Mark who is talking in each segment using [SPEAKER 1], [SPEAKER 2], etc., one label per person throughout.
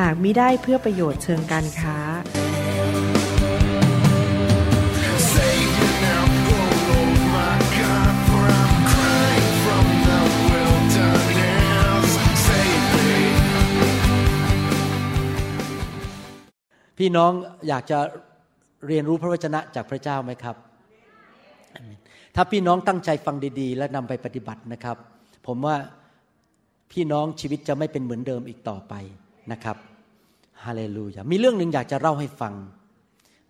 [SPEAKER 1] หากมิได้เพื่อประโยชน์เชิงการค้า
[SPEAKER 2] พี่น้องอยากจะเรียนรู้พระวจนะจากพระเจ้าไหมครับ ถ้าพี่น้องตั้งใจฟังดี ๆ และนำไปปฏิบัตินะครับ ผมว่าพี่น้องชีวิตจะไม่เป็นเหมือนเดิมอีกต่อไป นะครับฮาเลลูยามีเรื่องหนึ่งอยากจะเล่าให้ฟัง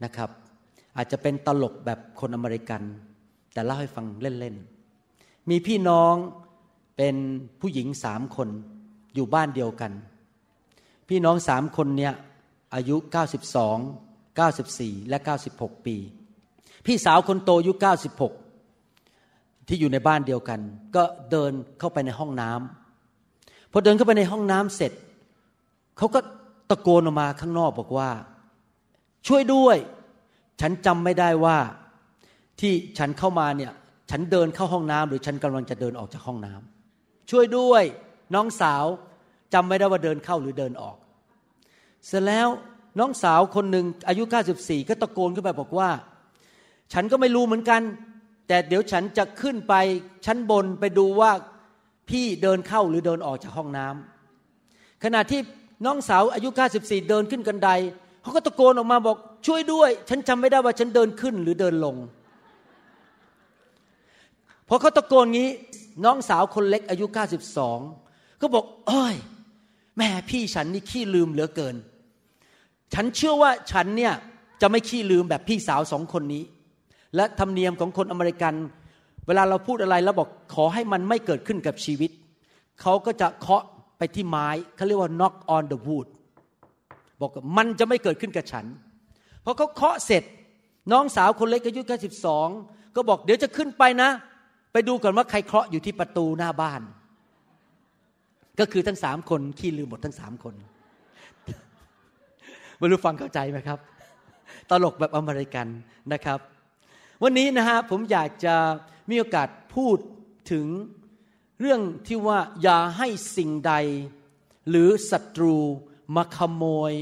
[SPEAKER 2] นะครับ อาจจะเป็นตลกแบบคนอเมริกัน แต่เล่าให้ฟังเล่นๆ มีพี่น้องเป็นผู้หญิงสามคนอยู่บ้านเดียวกัน พี่น้องสามคนเนี่ยอายุ 92 94 และ 96 ปี พี่สาวคนโตอายุ 96 ที่อยู่ในบ้านเดียวกัน ก็เดินเข้าไปในห้องน้ำพอเดินเข้าไปในห้องน้ำเสร็จ เขาก็ตะโกนออกมาข้างนอกบอกว่า ช่วยด้วย ฉันจำไม่ได้ว่าที่ฉันเข้ามาเนี่ย ฉันเดินเข้าห้องน้ำหรือฉันกำลังจะเดินออกจากห้องน้ำช่วยด้วยน้องสาวจำไม่ได้ว่าเดินเข้าหรือเดินออก เสร็จแล้วน้องสาวคนหนึ่งอายุ 94 ก็ตะโกนขึ้นไปบอกว่า ฉันก็ไม่รู้เหมือนกัน แต่เดี๋ยวฉันจะขึ้นไปชั้นบนไปดูว่าพี่เดินเข้าหรือเดินออกจากห้องน้ำขณะที่ น้องสาวอายุ 94 เดินขึ้นกันไดเขาก็ตะโกนออกมาบอกช่วยด้วย ฉันจำไม่ได้ว่าฉันเดินขึ้นหรือเดินลงพอเขาตะโกนงี้ น้องสาวคนเล็กอายุ 92 ก็บอกเอ้ยแม่พี่ฉันนี่ขี้ลืมเหลือเกิน ฉันเชื่อว่าฉันเนี่ยจะไม่ขี้ลืมแบบพี่สาวสองคนนี้ และธรรมเนียมของคนอเมริกัน เวลาเราพูดอะไรแล้วบอกขอให้มันไม่เกิดขึ้นกับชีวิต เขาก็จะเคาะ ไปที่ไม้เขาเรียกว่า knock on the wood บอกมันจะไม่เกิดขึ้นกับฉันพอเขาเคาะเสร็จน้องสาวคนเล็กอายุแค่สิบสองก็บอกเดี๋ยวจะขึ้นไปนะ ไปดูก่อนว่าใครเคาะอยู่ที่ประตูหน้าบ้าน ก็คือทั้งสามคนขี้ลืมหมดทั้งสามคนไม่รู้ฟังเข้าใจไหมครับ ตลกแบบอเมริกันนะครับ วันนี้นะฮะผมอยากจะมีโอกาสพูดถึง เรื่องที่ว่าอย่าให้สิ่งใด หรือศัตรูมาขโมย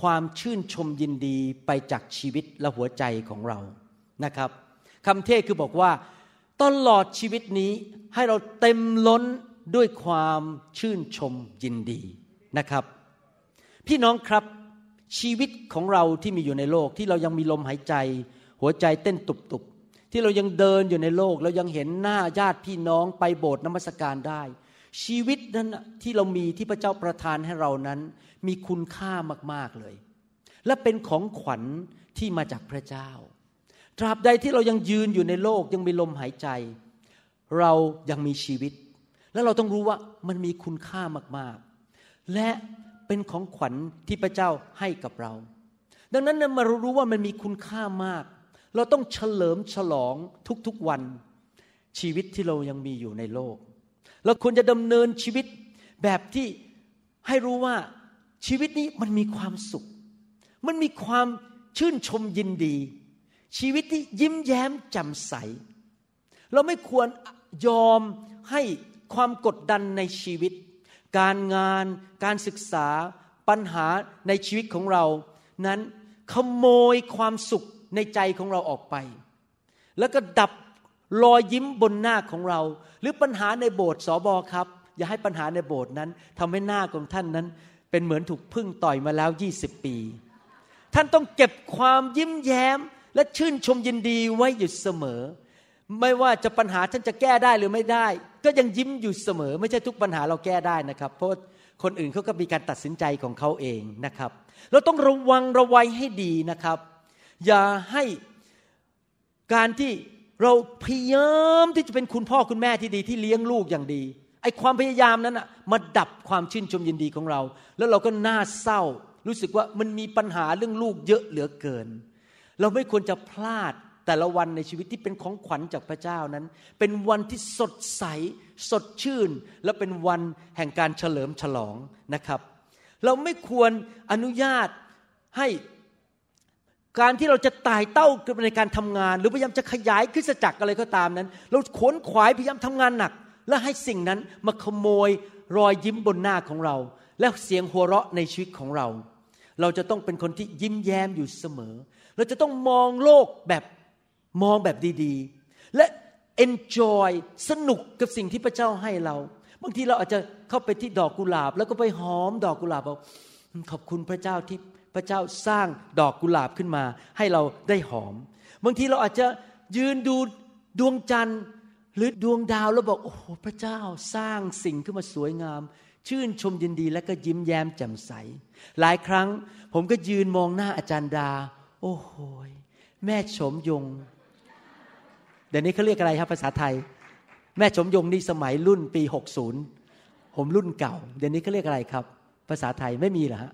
[SPEAKER 2] ความชื่นชมยินดีไปจากชีวิตและหัวใจของเรานะครับคำเทศคือบอกว่า ตลอดชีวิตนี้ให้เราเต็มล้นด้วยความชื่นชมยินดีนะครับ พี่น้องครับชีวิตของเราที่มีอยู่ในโลกที่เรายังมีลมหายใจ หัวใจเต้นตุบๆ ที่เรายังเดินอยู่ในโลก เรายังเห็นหน้าญาติพี่น้องไปโบสถ์นมัสการได้ ชีวิตนั้นที่เรามีที่พระเจ้าประทานให้เรานั้น มีคุณค่ามากๆเลย และเป็นของขวัญที่มาจากพระเจ้า ตราบใดที่เรายังยืนอยู่ในโลกยังมีลมหายใจ เรายังมีชีวิต แล้วเราต้องรู้ว่ามันมีคุณค่ามากๆ และเป็นของขวัญที่พระเจ้าให้กับเรา ดังนั้นเนี่ยมารู้ว่ามันมีคุณค่ามาก เราต้องเฉลิมฉลองทุกๆวัน ชีวิตที่เรายังมีอยู่ในโลก เราควรจะดำเนินชีวิตแบบที่ให้รู้ว่าชีวิตนี้มันมีความสุข มันมีความชื่นชมยินดี ชีวิตที่ยิ้มแย้มแจ่มใส เราไม่ควรยอมให้ความกดดันในชีวิต การงาน การศึกษา ปัญหาในชีวิตของเรา นั้นขโมยความสุข ในใจของเราออกไป แล้วก็ดับรอยยิ้มบนหน้าของเรา หรือปัญหาในโบสถ์สอบอครับ อย่าให้ปัญหาในโบสถ์นั้นทำให้หน้าของท่านนั้น เป็นเหมือนถูกพึ่งต่อยมาแล้ว20ปี ท่านต้องเก็บความยิ้มแย้มและชื่นชมยินดีไว้อยู่เสมอ ไม่ว่าจะปัญหาท่านจะแก้ได้หรือไม่ได้ ก็ยังยิ้มอยู่เสมอ ไม่ใช่ทุกปัญหาเราแก้ได้นะครับ เพราะคนอื่นเขาก็มีการตัดสินใจของเขาเองนะครับ เราต้องระวังระวัยให้ดีนะครับ อย่าให้การที่เราพยายามที่จะเป็นคุณพ่อคุณแม่ที่ดีที่เลี้ยงลูกอย่างดีไอ้ความพยายามนั้นอะมาดับความชื่นชมยินดีของเรา แล้วเราก็น่าเศร้า รู้สึกว่ามันมีปัญหาเรื่องลูกเยอะเหลือเกิน เราไม่ควรจะพลาดแต่ละวันในชีวิตที่เป็นของขวัญจากพระเจ้านั้น เป็นวันที่สดใส สดชื่น และเป็นวันแห่งการเฉลิมฉลองนะครับ เราไม่ควรอนุญาตให้ การที่เราจะตายเต้าในการทำงาน หรือพยายามจะขยายคริสตจักรอะไรก็ตามนั้น เราขวนขวายพยายามทำงานหนัก และให้สิ่งนั้นมาขโมยรอยยิ้มบนหน้าของเรา และเสียงหัวเราะในชีวิตของเรา เราจะต้องเป็นคนที่ยิ้มแย้มอยู่เสมอ เราจะต้องมองโลกแบบมองแบบดีๆ และ enjoy สนุกกับสิ่งที่พระเจ้าให้เรา บางทีเราอาจจะเข้าไปที่ดอกกุหลาบ แล้วก็ไปหอมดอกกุหลาบบอกขอบคุณพระเจ้าที่ พระเจ้าสร้างดอกกุหลาบขึ้นมา ให้เราได้หอม บางทีเราอาจจะยืนดูดวงจันทร์หรือดวงดาวแล้วบอกโอ้โหพระเจ้าสร้างสิ่งขึ้นมาสวยงาม ชื่นชมยินดีและก็ยิ้มแย้มแจ่มใส หลายครั้งผมก็ยืนมองหน้าอาจารย์ดา โอ้โหแม่ชมยง เดี๋ยวนี้เขาเรียกอะไรครับภาษาไทย แม่ชมยงนี่สมัยรุ่นปี 60 ผมรุ่นเก่า เดี๋ยวนี้เขาเรียกอะไรครับ ภาษาไทยไม่มีเหรอฮะ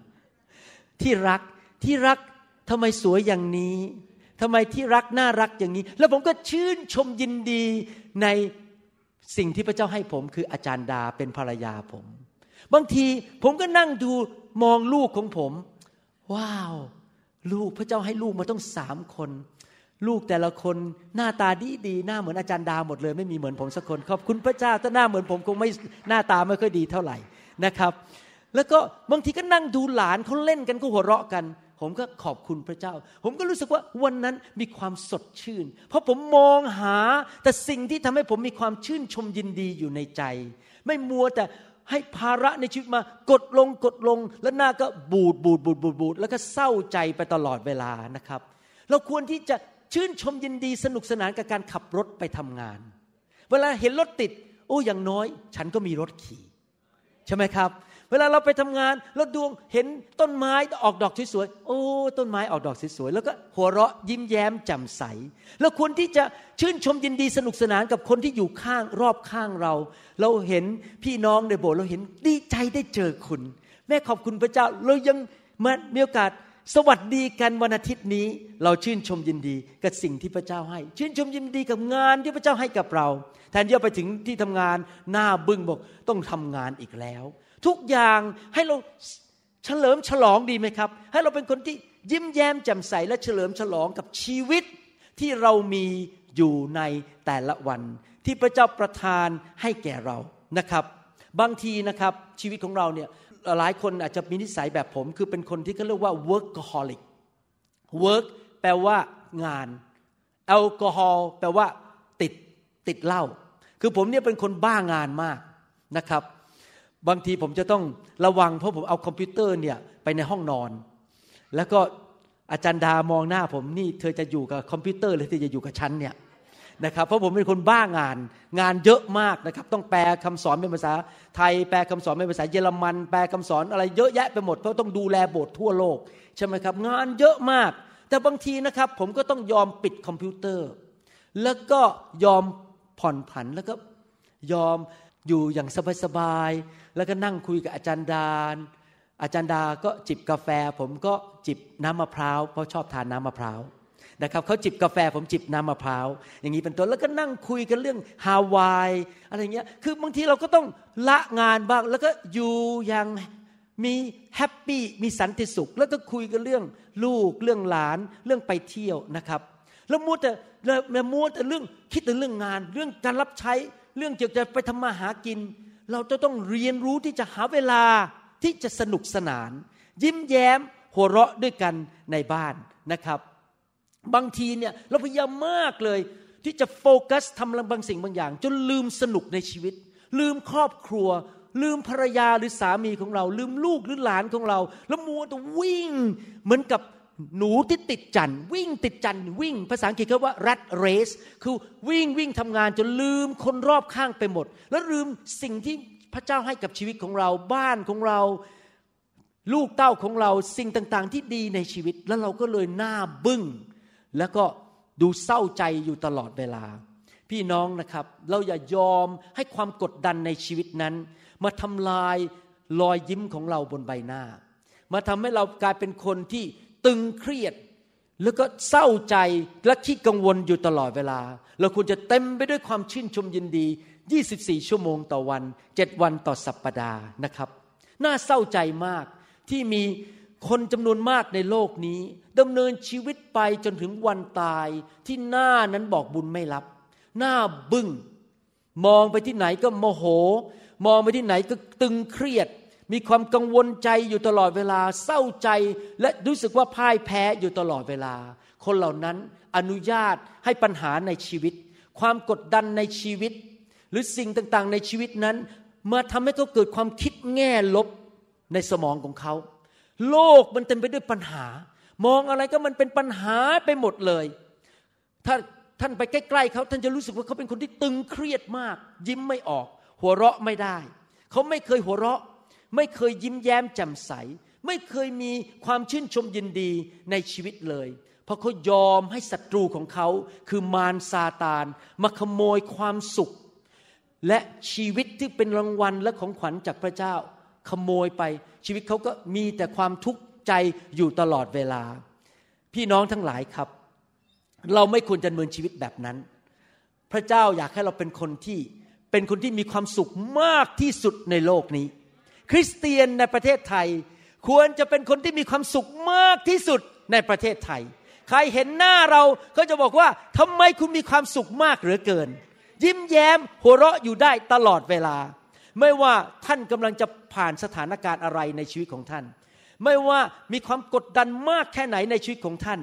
[SPEAKER 2] ที่รักที่รักทำไมสวยอย่างนี้ทำไมที่รักน่ารักอย่างนี้ แล้วผมก็ชื่นชมยินดีในสิ่งที่พระเจ้าให้ผมคืออาจารย์ดาเป็นภรรยาผม บางทีผมก็นั่งดูมองลูกของผม ว้าว ลูกพระเจ้าให้ลูกมาต้องสามคน ลูกแต่ละคนหน้าตาดีดีหน้าเหมือนอาจารย์ดาหมดเลย ไม่มีเหมือนผมสักคน ขอบคุณพระเจ้าถ้าหน้าเหมือนผมคงไม่หน้าตาไม่ค่อยดีเท่าไหร่นะครับ แล้วก็บางทีก็นั่งดูหลานเขาเล่นกันก็หัวเราะกัน ผมก็ขอบคุณพระเจ้า ผมก็รู้สึกว่าวันนั้นมีความสดชื่น เพราะผมมองหาแต่สิ่งที่ทำให้ผมมีความชื่นชมยินดีอยู่ในใจ ไม่มัวแต่ให้ภาระในชีวิตมากดลงกดลง แล้วหน้าก็บูดบูดบูดบูดบูดแล้วก็เศร้าใจไปตลอดเวลานะครับ เราควรที่จะชื่นชมยินดีสนุกสนานกับการขับรถไปทำงาน เวลาเห็นรถติด โอ้อย่างน้อย ฉันก็มีรถขี่ ใช่ไหมครับ วลาเราไปทำงานแล้วดวงเห็นต้นไม้ออกดอกสวยๆ โอ้ ต้นไม้ออกดอกสวยๆ แล้วก็หัวเราะยิ้มแย้มแจ่มใส แล้วควรที่จะชื่นชมยินดีสนุกสนานกับคนที่อยู่ข้างรอบข้างเรา เราเห็นพี่น้องในโบสถ์เราเห็นดีใจได้เจอคุณ แม่ขอบคุณพระเจ้า เรายังมามีโอกาสสวัสดีกันวันอาทิตย์นี้ เราชื่นชมยินดีกับสิ่งที่พระเจ้าให้ ชื่นชมยินดีกับงานที่พระเจ้าให้กับเรา แทนที่จะไปถึงที่ทำงานหน้าบึ้งบอกต้องทำงานอีกแล้ว ทุกอย่างให้เราเฉลิมฉลองดีไหมครับ ให้เราเป็นคนที่ยิ้มแย้มแจ่มใสและเฉลิมฉลองกับชีวิตที่เรามีอยู่ในแต่ละวัน ที่พระเจ้าประทานให้แก่เรานะครับ บางทีนะครับชีวิตของเราเนี่ยหลายคนอาจจะมีนิสัยแบบผม คือเป็นคนที่เขาเรียกว่า workaholic work แปลว่างานแอลกอฮอล์แปลว่าติดติดเหล้าคือผมเนี่ยเป็นคนบ้างานมากนะครับ บางทีผมจะต้องระวังเพราะผมเอาคอมพิวเตอร์เนี่ยไปในห้องนอน แล้วก็อาจารย์ดามองหน้าผมนี่เธอจะอยู่กับคอมพิวเตอร์หรือเธอจะอยู่กับฉันเนี่ยนะครับเพราะผมเป็นคนบ้างาน งานเยอะมากนะครับต้องแปลคำสอนเป็นภาษาไทย แปลคำสอนเป็นภาษาเยอรมัน แปลคำสอนอะไรเยอะแยะไปหมดเพราะต้องดูแลโบสถ์ทั่วโลกใช่ไหมครับงานเยอะมาก แต่บางทีนะครับผมก็ต้องยอมปิดคอมพิวเตอร์ แล้วก็ยอมผ่อนผันแล้วก็ยอม อยู่อย่างสบายๆแล้วก็นั่งคุยกับอาจารย์ดาอาจารย์ดาก็จิบกาแฟ ผมก็จิบน้ำมะพร้าวเพราะชอบทานน้ำมะพร้าวนะครับเขาจิบกาแฟผมจิบน้ำมะพร้าวอย่างนี้เป็นต้นแล้วก็นั่งคุยกันเรื่องฮาวายอะไรเงี้ยคือบางทีเราก็ต้องละงานบ้าง แล้วก็อยู่อย่างมีแฮปปี้มีสันติสุข แล้วก็คุยกันเรื่องลูกเรื่องหลานเรื่องไปเที่ยวนะครับ แล้วมัวแต่แล้วมัวแต่เรื่องคิดแต่เรื่องงาน เรื่องการรับใช้ เรื่องเกี่ยวกับไปทำมาหากิน เราจะต้องเรียนรู้ที่จะหาเวลาที่จะสนุกสนาน ยิ้มแย้มหัวเราะด้วยกันในบ้านนะครับ บางทีเนี่ยเราพยายามมากเลย ที่จะโฟกัสทำบางสิ่งบางอย่าง จนลืมสนุกในชีวิต ลืมครอบครัว ลืมภรรยาหรือสามีของเรา ลืมลูกหรือหลานของเรา แล้วมัวแต่วิ่ง เหมือนกับ หนูที่ติดจันวิ่งติดจันวิ่ง ภาษาอังกฤษเขาว่า rat race คือวิ่งวิ่งทำงานจนลืมคนรอบข้างไปหมด แล้วลืมสิ่งที่พระเจ้าให้กับชีวิตของเรา บ้านของเราลูกเต้าของเราสิ่งต่างๆ ที่ดีในชีวิต แล้วเราก็เลยหน้าบึ้ง แล้วก็ดูเศร้าใจอยู่ตลอดเวลา พี่น้องนะครับเราอย่ายอมให้ความกดดันในชีวิตนั้น มาทำลายรอยยิ้มของเราบนใบหน้า มาทำให้เรากลายเป็นคนที่ ตึงเครียด แล้วก็เศร้าใจและขี้กังวลอยู่ตลอดเวลา เราควรจะเต็มไปด้วยความชื่นชมยินดี 24 ชั่วโมงต่อวัน 7 วันต่อสัปปดาห์นะครับ น่าเศร้าใจมากที่มีคนจำนวนมากในโลกนี้ดำเนินชีวิตไปจนถึงวันตายที่หน้านั้นบอกบุญไม่รับ หน้าบึง้งมองไปที่ไหนก็โมโห มองไปที่ไหนก็ตึงเครียด มีความกังวลใจอยู่ตลอดเวลา เศร้าใจและรู้สึกว่าพ่ายแพ้อยู่ตลอดเวลา คนเหล่านั้นอนุญาตให้ปัญหาในชีวิต ความกดดันในชีวิต หรือสิ่งต่างๆ ในชีวิตนั้น มาทำให้เขาเกิดความคิดแง่ลบในสมองของเขา โลกมันเต็มไปด้วยปัญหา มองอะไรก็มันเป็นปัญหาไปหมดเลย ถ้าท่านไปใกล้ๆเขาท่านจะรู้สึกว่าเขาเป็นคนที่ตึงเครียดมาก ยิ้มไม่ออก หัวเราะไม่ได้ เขาไม่เคยหัวเราะ ไม่เคยยิ้มแย้มแจ่มใส ไม่เคยมีความชื่นชมยินดีในชีวิตเลย เพราะเขายอมให้ศัตรูของเขาคือมารซาตาน มาขโมยความสุข และชีวิตที่เป็นรางวัลและของขวัญจากพระเจ้า ขโมยไป ชีวิตเขาก็มีแต่ความทุกข์ใจอยู่ตลอดเวลา พี่น้องทั้งหลายครับ เราไม่ควรจะดำเนินชีวิตแบบนั้น พระเจ้าอยากให้เราเป็นคนที่เป็นคนที่มีความสุขมากที่สุดในโลกนี้ คริสเตียนในประเทศไทย ควรจะเป็นคนที่มีความสุขมากที่สุดในประเทศไทย ใครเห็นหน้าเราก็จะบอกว่าทำไมคุณมีความสุขมากเหลือเกิน ยิ้มแย้มหัวเราะอยู่ได้ตลอดเวลา ไม่ว่าท่านกำลังจะผ่านสถานการณ์อะไรในชีวิตของท่าน ไม่ว่ามีความกดดันมากแค่ไหนในชีวิตของท่าน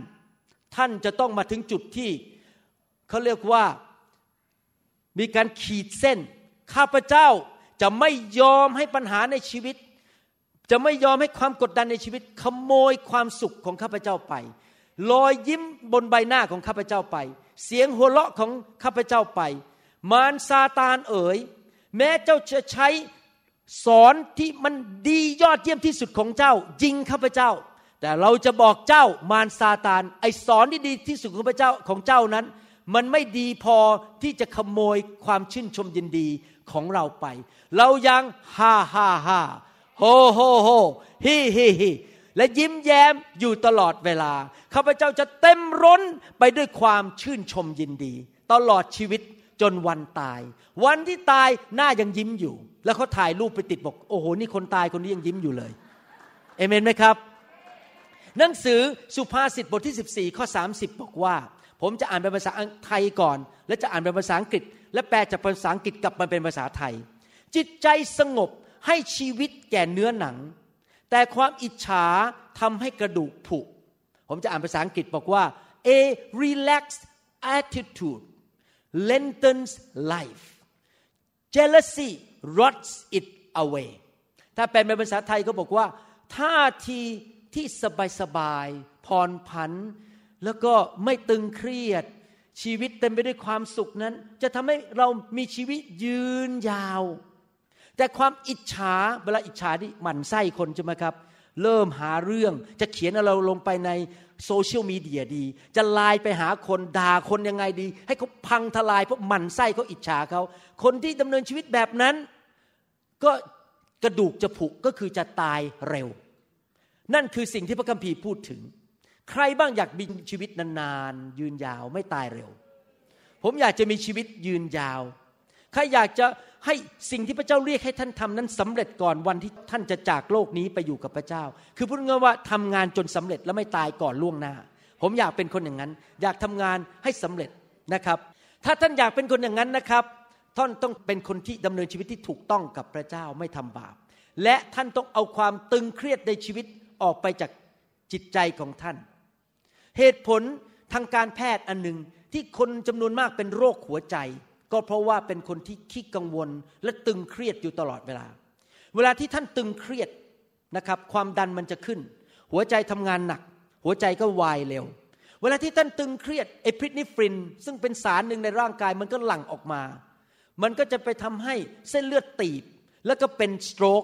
[SPEAKER 2] ท่านจะต้องมาถึงจุดที่เขาเรียกว่ามีการขีดเส้น ข้าพเจ้า จะไม่ยอมให้ปัญหาในชีวิต จะไม่ยอมให้ความกดดันในชีวิต ขโมยความสุขของข้าพเจ้าไปรอยยิ้มบนใบหน้าของข้าพเจ้าไป เสียงหัวเราะของข้าพเจ้าไป มารซาตานเอ๋ย แม้เจ้าจะใช้ศรที่มันดียอดเยี่ยมที่สุดของเจ้า ยิงข้าพเจ้า แต่เราจะบอกเจ้ามารซาตาน ไอ้ศรที่ดีที่สุดของพระเจ้าของเจ้านั้น มันไม่ดีพอที่จะขโมยความชื่นชมยินดี ของเราไป เรายังฮ่าฮ่าฮ่าโฮโฮโฮฮิฮิฮิและยิ้มแย้มอยู่ตลอดเวลาข้าพเจ้าจะเต็มล้นไปด้วยความชื่นชมยินดี ตลอดชีวิตจนวันตาย วันที่ตายหน้ายังยิ้มอยู่ แล้วเขาถ่ายรูปไปติดบอก โอ้โห นี่คนตายคนนี้ยังยิ้มอยู่เลยเอเมนไหมครับ หนังสือสุภาษิตบทที่ 14 ข้อ 30 บอกว่า ผมจะอ่านเป็นภาษาไทยก่อน และจะอ่านเป็นภาษาอังกฤษ และแปลจากภาษาอังกฤษกลับมาเป็นภาษาไทย จิตใจสงบให้ชีวิตแก่เนื้อหนัง แต่ความอิจฉาทำให้กระดูกผุ ผมจะอ่านภาษาอังกฤษบอกว่า a relaxed attitude lengthens life jealousy rots it away ถ้าแปลเป็นภาษาไทยก็บอกว่าท่าทีที่สบายสบายๆผ่อนผัน แล้วก็ไม่ตึงเครียด ชีวิตเต็มไปด้วยความสุขนั้น จะทำให้เรามีชีวิตยืนยาว แต่ความอิจฉาเวลาอิจฉาที่หมั่นไส้คนใช่ไหมครับ เริ่มหาเรื่องจะเขียนอะไรลงไปในโซเชียลมีเดียดี จะไลน์ไปหาคนด่าคนยังไงดี ให้เขาพังทลายเพราะหมั่นไส้เขาอิจฉาเขาคนที่ดำเนินชีวิตแบบนั้น ก็กระดูกจะผุก็คือจะตายเร็ว นั่นคือสิ่งที่พระคัมภีร์พูดถึง ใครบ้างอยากมีชีวิตนานๆ ยืนยาวไม่ตายเร็ว ผมอยากจะมีชีวิตยืนยาว ใครอยากจะให้สิ่งที่พระเจ้าเรียกให้ท่านทำนั้นสำเร็จก่อนวันที่ท่านจะจากโลกนี้ไปอยู่กับพระเจ้า คือพูดง่ายว่าทำงานจนสำเร็จแล้วไม่ตายก่อนล่วงหน้า ผมอยากเป็นคนอย่างนั้น อยากทำงานให้สำเร็จนะครับ ถ้าท่านอยากเป็นคนอย่างนั้นนะครับ ท่านต้องเป็นคนที่ดำเนินชีวิตที่ถูกต้องกับพระเจ้าไม่ทำบาป และท่านต้องเอาความตึงเครียดในชีวิตออกไปจากจิตใจของท่าน เหตุผลทางการแพทย์อันหนึ่งที่คนจำนวนมากเป็นโรคหัวใจ ก็เพราะว่าเป็นคนที่ขี้กังวล และตึงเครียดอยู่ตลอดเวลา เวลาที่ท่านตึงเครียดนะครับ ความดันมันจะขึ้น หัวใจทำงานหนัก หัวใจก็วายเร็ว เวลาที่ท่านตึงเครียดเอพินิฟริน ซึ่งเป็นสารหนึ่งในร่างกายมันก็หลั่งออกมา มันก็จะไปทำให้เส้นเลือดตีบ แล้วก็เป็น stroke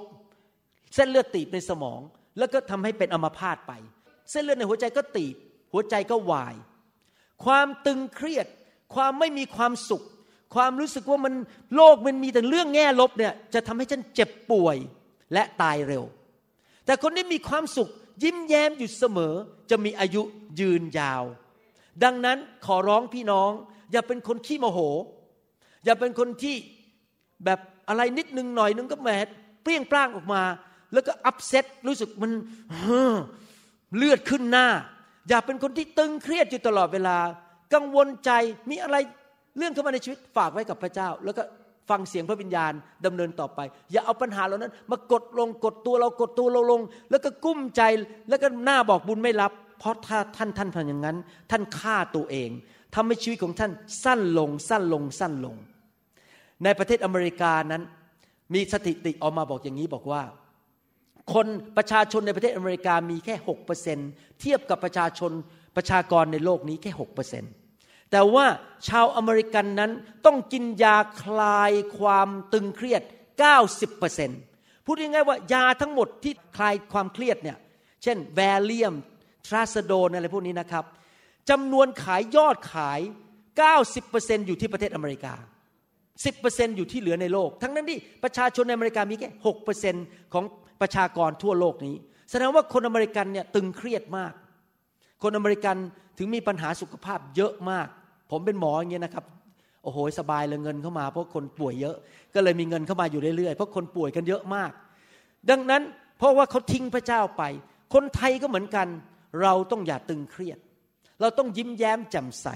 [SPEAKER 2] เส้นเลือดตีบในสมอง แล้วก็ทำให้เป็นอัมพาตไป เส้นเลือดในหัวใจก็ตีบ หัวใจก็วาย ความตึงเครียด ความไม่มีความสุข ความรู้สึกว่ามันโลกมันมีแต่เรื่องแง่ลบเนี่ยจะทำให้ฉันเจ็บป่วยและตายเร็ว แต่คนที่มีความสุขยิ้มแย้มอยู่เสมอจะมีอายุยืนยาว ดังนั้นขอร้องพี่น้อง อย่าเป็นคนขี้โมโห อย่าเป็นคนที่แบบอะไรนิดนึงหน่อยนึงก็แหมเปรี้ยงปร้างออกมา แล้วก็อัพเซตรู้สึกมันเลือดขึ้นหน้า อย่าเป็นคนที่ตึงเครียดอยู่ตลอดเวลา กังวลใจมีอะไรเรื่องเข้ามาในชีวิตฝากไว้กับพระเจ้า แล้วก็ฟังเสียงพระวิญญาณดำเนินต่อไป อย่าเอาปัญหาเหล่านั้น มากดลงกดตัวเรากดตัวเราลง แล้วก็กุ้มใจแล้วก็หน้าบอกบุญไม่รับ เพราะถ้าท่านท่านทำอย่างนั้น ท่านฆ่าตัวเองทำให้ชีวิตของท่านสั้นลงสั้นลงสั้นลง ในประเทศอเมริกานั้น มีสถิติออกมาบอกอย่างนี้บอกว่า คนประชาชนในประเทศอเมริกามีแค่หกเปอร์เซนเทียบกับประชาชนประชากรในโลกนี้แค่หกเปอร์เซนแต่ว่าชาวอเมริกันนั้นต้องกินยาคลายความตึงเครียด 90เปอร์เซนพูดง่ายๆว่ายาทั้งหมดที่คลายความเครียดเนี่ยเช่นแวเลียมทราสโดนอะไรพวกนี้นะครับจำนวนขายยอดขาย 90%อยู่ที่ประเทศอเมริกา 10%อยู่ที่เหลือในโลก ทั้งนั้นที่ประชาชนในอเมริกามีแค่ 6%ของ ประชากรทั่วโลกนี้ แสดงว่าคนอเมริกันเนี่ยตึงเครียดมาก คนอเมริกันถึงมีปัญหาสุขภาพเยอะมาก ผมเป็นหมออย่างเงี้ยนะครับโอ้โหสบายเลยเงินเข้ามา เพราะคนป่วยเยอะ ก็เลยมีเงินเข้ามาอยู่เรื่อยๆเพราะคนป่วยกันเยอะมาก ดังนั้นเพราะว่าเขาทิ้งพระเจ้าไป คนไทยก็เหมือนกัน เราต้องอย่าตึงเครียด เราต้องยิ้มแย้มแจ่มใส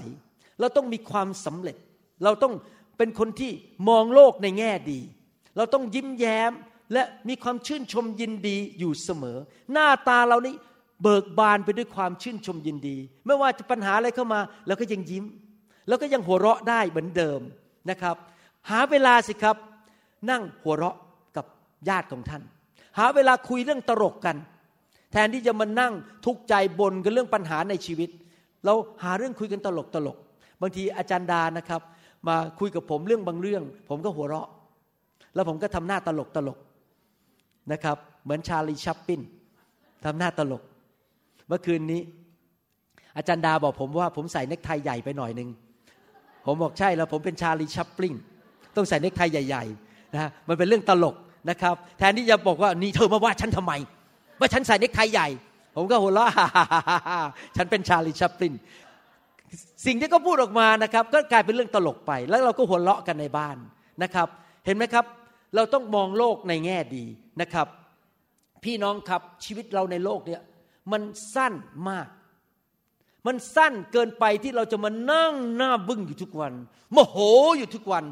[SPEAKER 2] เราต้องมีความสำเร็จ เราต้องเป็นคนที่มองโลกในแง่ดี เราต้องยิ้มแย้ม และมีความชื่นชมยินดีอยู่เสมอ หน้าตาเรานี่เบิกบานไปด้วยความชื่นชมยินดี ไม่ว่าจะปัญหาอะไรเข้ามาเราก็ยังยิ้ม แล้วก็ยังหัวเราะได้เหมือนเดิมนะครับ หาเวลาสิครับ นั่งหัวเราะกับญาติของท่าน หาเวลาคุยเรื่องตลกกัน แทนที่จะมานั่งทุกข์ใจบนกันเรื่องปัญหาในชีวิต เราหาเรื่องคุยกันตลกตลกบางทีอาจารย์ดานะครับ มาคุยกับผมเรื่องบางเรื่อง ผมก็หัวเราะ แล้วผมก็ทำหน้าตลกตลก นะครับ เหมือนชาลีชัปปินทำหน้าตลก เมื่อคืนนี้ อาจารย์ดาบอกผมว่าผมใส่เนคไทใหญ่ไปหน่อยหนึ่งผมบอกใช่แล้วผมเป็นชาลีชัปปินต้องใส่เนคไทใหญ่ๆนะมันเป็นเรื่องตลกนะครับ แทนที่จะบอกว่านี่เธอมาว่าฉันทำไม ว่าฉันใส่เนคไทใหญ่ ผมก็หัวเราะฉันเป็นชาลีชัปปินสิ่งที่เขาพูดออกมานะครับ ก็กลายเป็นเรื่องตลกไปแล้วเราก็หัวเราะกันในบ้านนะครับ เห็นไหมครับ เราต้องมองโลกในแง่ดี นะครับ พี่น้องครับชีวิตเราในโลกเนี่ยมันสั้นมาก มันสั้นเกินไปที่เราจะมานั่งหน้าบึ้งอยู่ทุกวันโมโหอยู่ทุกวัน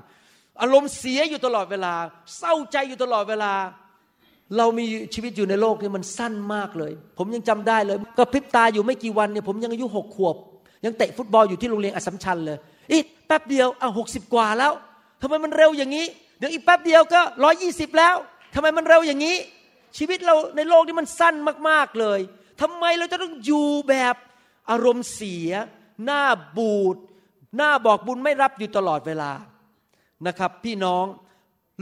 [SPEAKER 2] อารมณ์เสียอยู่ตลอดเวลา เศร้าใจอยู่ตลอดเวลา เรามีชีวิตอยู่ในโลกนี้มันสั้นมากเลย ผมยังจำได้เลย ก็พริบตาอยู่ไม่กี่วันเนี่ยผมยังอายุหกขวบ ยังเตะฟุตบอลอยู่ที่โรงเรียนอัสสัมชัญเลยอีกแป๊บเดียวอะหกสิบกว่าแล้วทำไมมันเร็วอย่างนี้ เดี๋ยวอีกแป๊บเดียวก็ร้อยี่สิบแล้ว ทำไมมันเร็วอย่างนี้ ชีวิตเราในโลกนี้มันสั้นมากๆเลยทำไมเราจะต้องอยู่แบบอารมณ์เสีย หน้าบูด หน้าบอกบุญไม่รับอยู่ตลอดเวลานะครับ พี่น้อง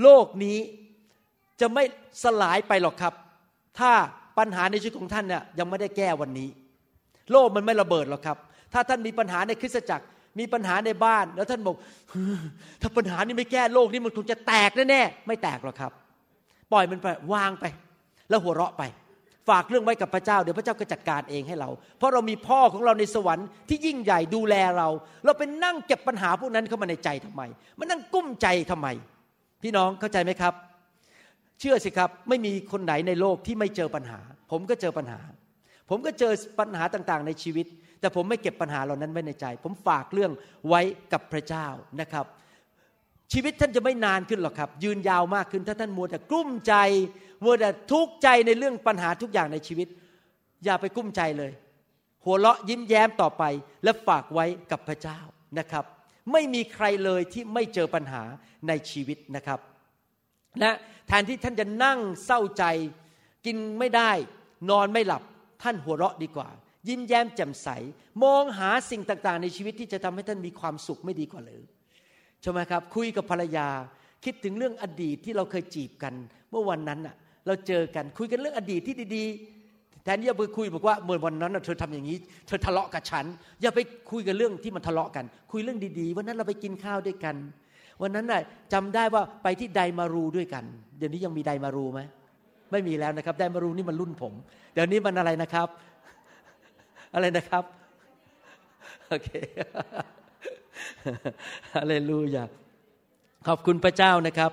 [SPEAKER 2] โลกนี้จะไม่สลายไปหรอกครับ ถ้าปัญหาในชีวิตของท่านเนี่ยยังไม่ได้แก้วันนี้ โลกมันไม่ระเบิดหรอกครับ ถ้าท่านมีปัญหาในคริสตจักรมีปัญหาในบ้านแล้วท่านบอกถ้าปัญหานี้ไม่แก้โลกนี้มันคงจะแตกแน่ๆไม่แตกหรอกครับ ปล่อยมันไปวางไป แล้วหัวเราะไป ฝากเรื่องไว้กับพระเจ้าเดี๋ยวพระเจ้าก็จัดการเองให้เรา เพราะเรามีพ่อของเราในสวรรค์ที่ยิ่งใหญ่ดูแลเรา เราเป็นนั่งเก็บปัญหาพวกนั้นเข้ามาในใจทำไมมันนั่งกุ้มใจทำไม พี่น้องเข้าใจไหมครับ เชื่อสิครับไม่มีคนไหนในโลกที่ไม่เจอปัญหา ผมก็เจอปัญหา ผมก็เจอปัญหาต่างๆ ในชีวิตแต่ผมไม่เก็บปัญหาเหล่านั้นไว้ในใจ ผมฝากเรื่องไว้กับพระเจ้านะครับ ชีวิตท่านจะไม่นานขึ้นหรอกครับ ยืนยาวมากขึ้น ถ้าท่านมัวแต่กลุ้มใจ มัวแต่ทุกข์ใจในเรื่องปัญหาทุกอย่างในชีวิต อย่าไปกลุ้มใจเลย หัวเราะยิ้มแย้มต่อไป และฝากไว้กับพระเจ้านะครับ ไม่มีใครเลยที่ไม่เจอปัญหาในชีวิตนะครับและแทนที่ท่านจะนั่งเศร้าใจ กินไม่ได้ นอนไม่หลับ ท่านหัวเราะดีกว่า ยิ้มแย้มแจ่มใส มองหาสิ่งต่างๆ ในชีวิตที่จะทำให้ท่านมีความสุขไม่ดีกว่าหรือ ใช่ไหมครับ คุยกับภรรยา คิดถึงเรื่องอดีตที่เราเคยจีบกัน เมื่อวันนั้นอะ เราเจอกันคุยกันเรื่องอดีตที่ดีๆแทนที่จะไปคุยบอกว่าเมื่อวันนั้นเธอทำอย่างนี้ เธอทะเลาะกับฉัน อย่าไปคุยกันเรื่องที่มันทะเลาะกัน คุยเรื่องดีๆ วันนั้นเราไปกินข้าวด้วยกัน วันนั้นน่ะจำได้ว่าไปที่ไดมารูด้วยกัน เดี๋ยวนี้ยังมีไดมารูไหมไม่มีแล้วนะครับ ไดมารูนี่มันรุ่นผม เดี๋ยวนี้มันอะไรนะครับ อะไรนะครับโอเค ฮาเลลูยาขอบคุณพระเจ้านะครับ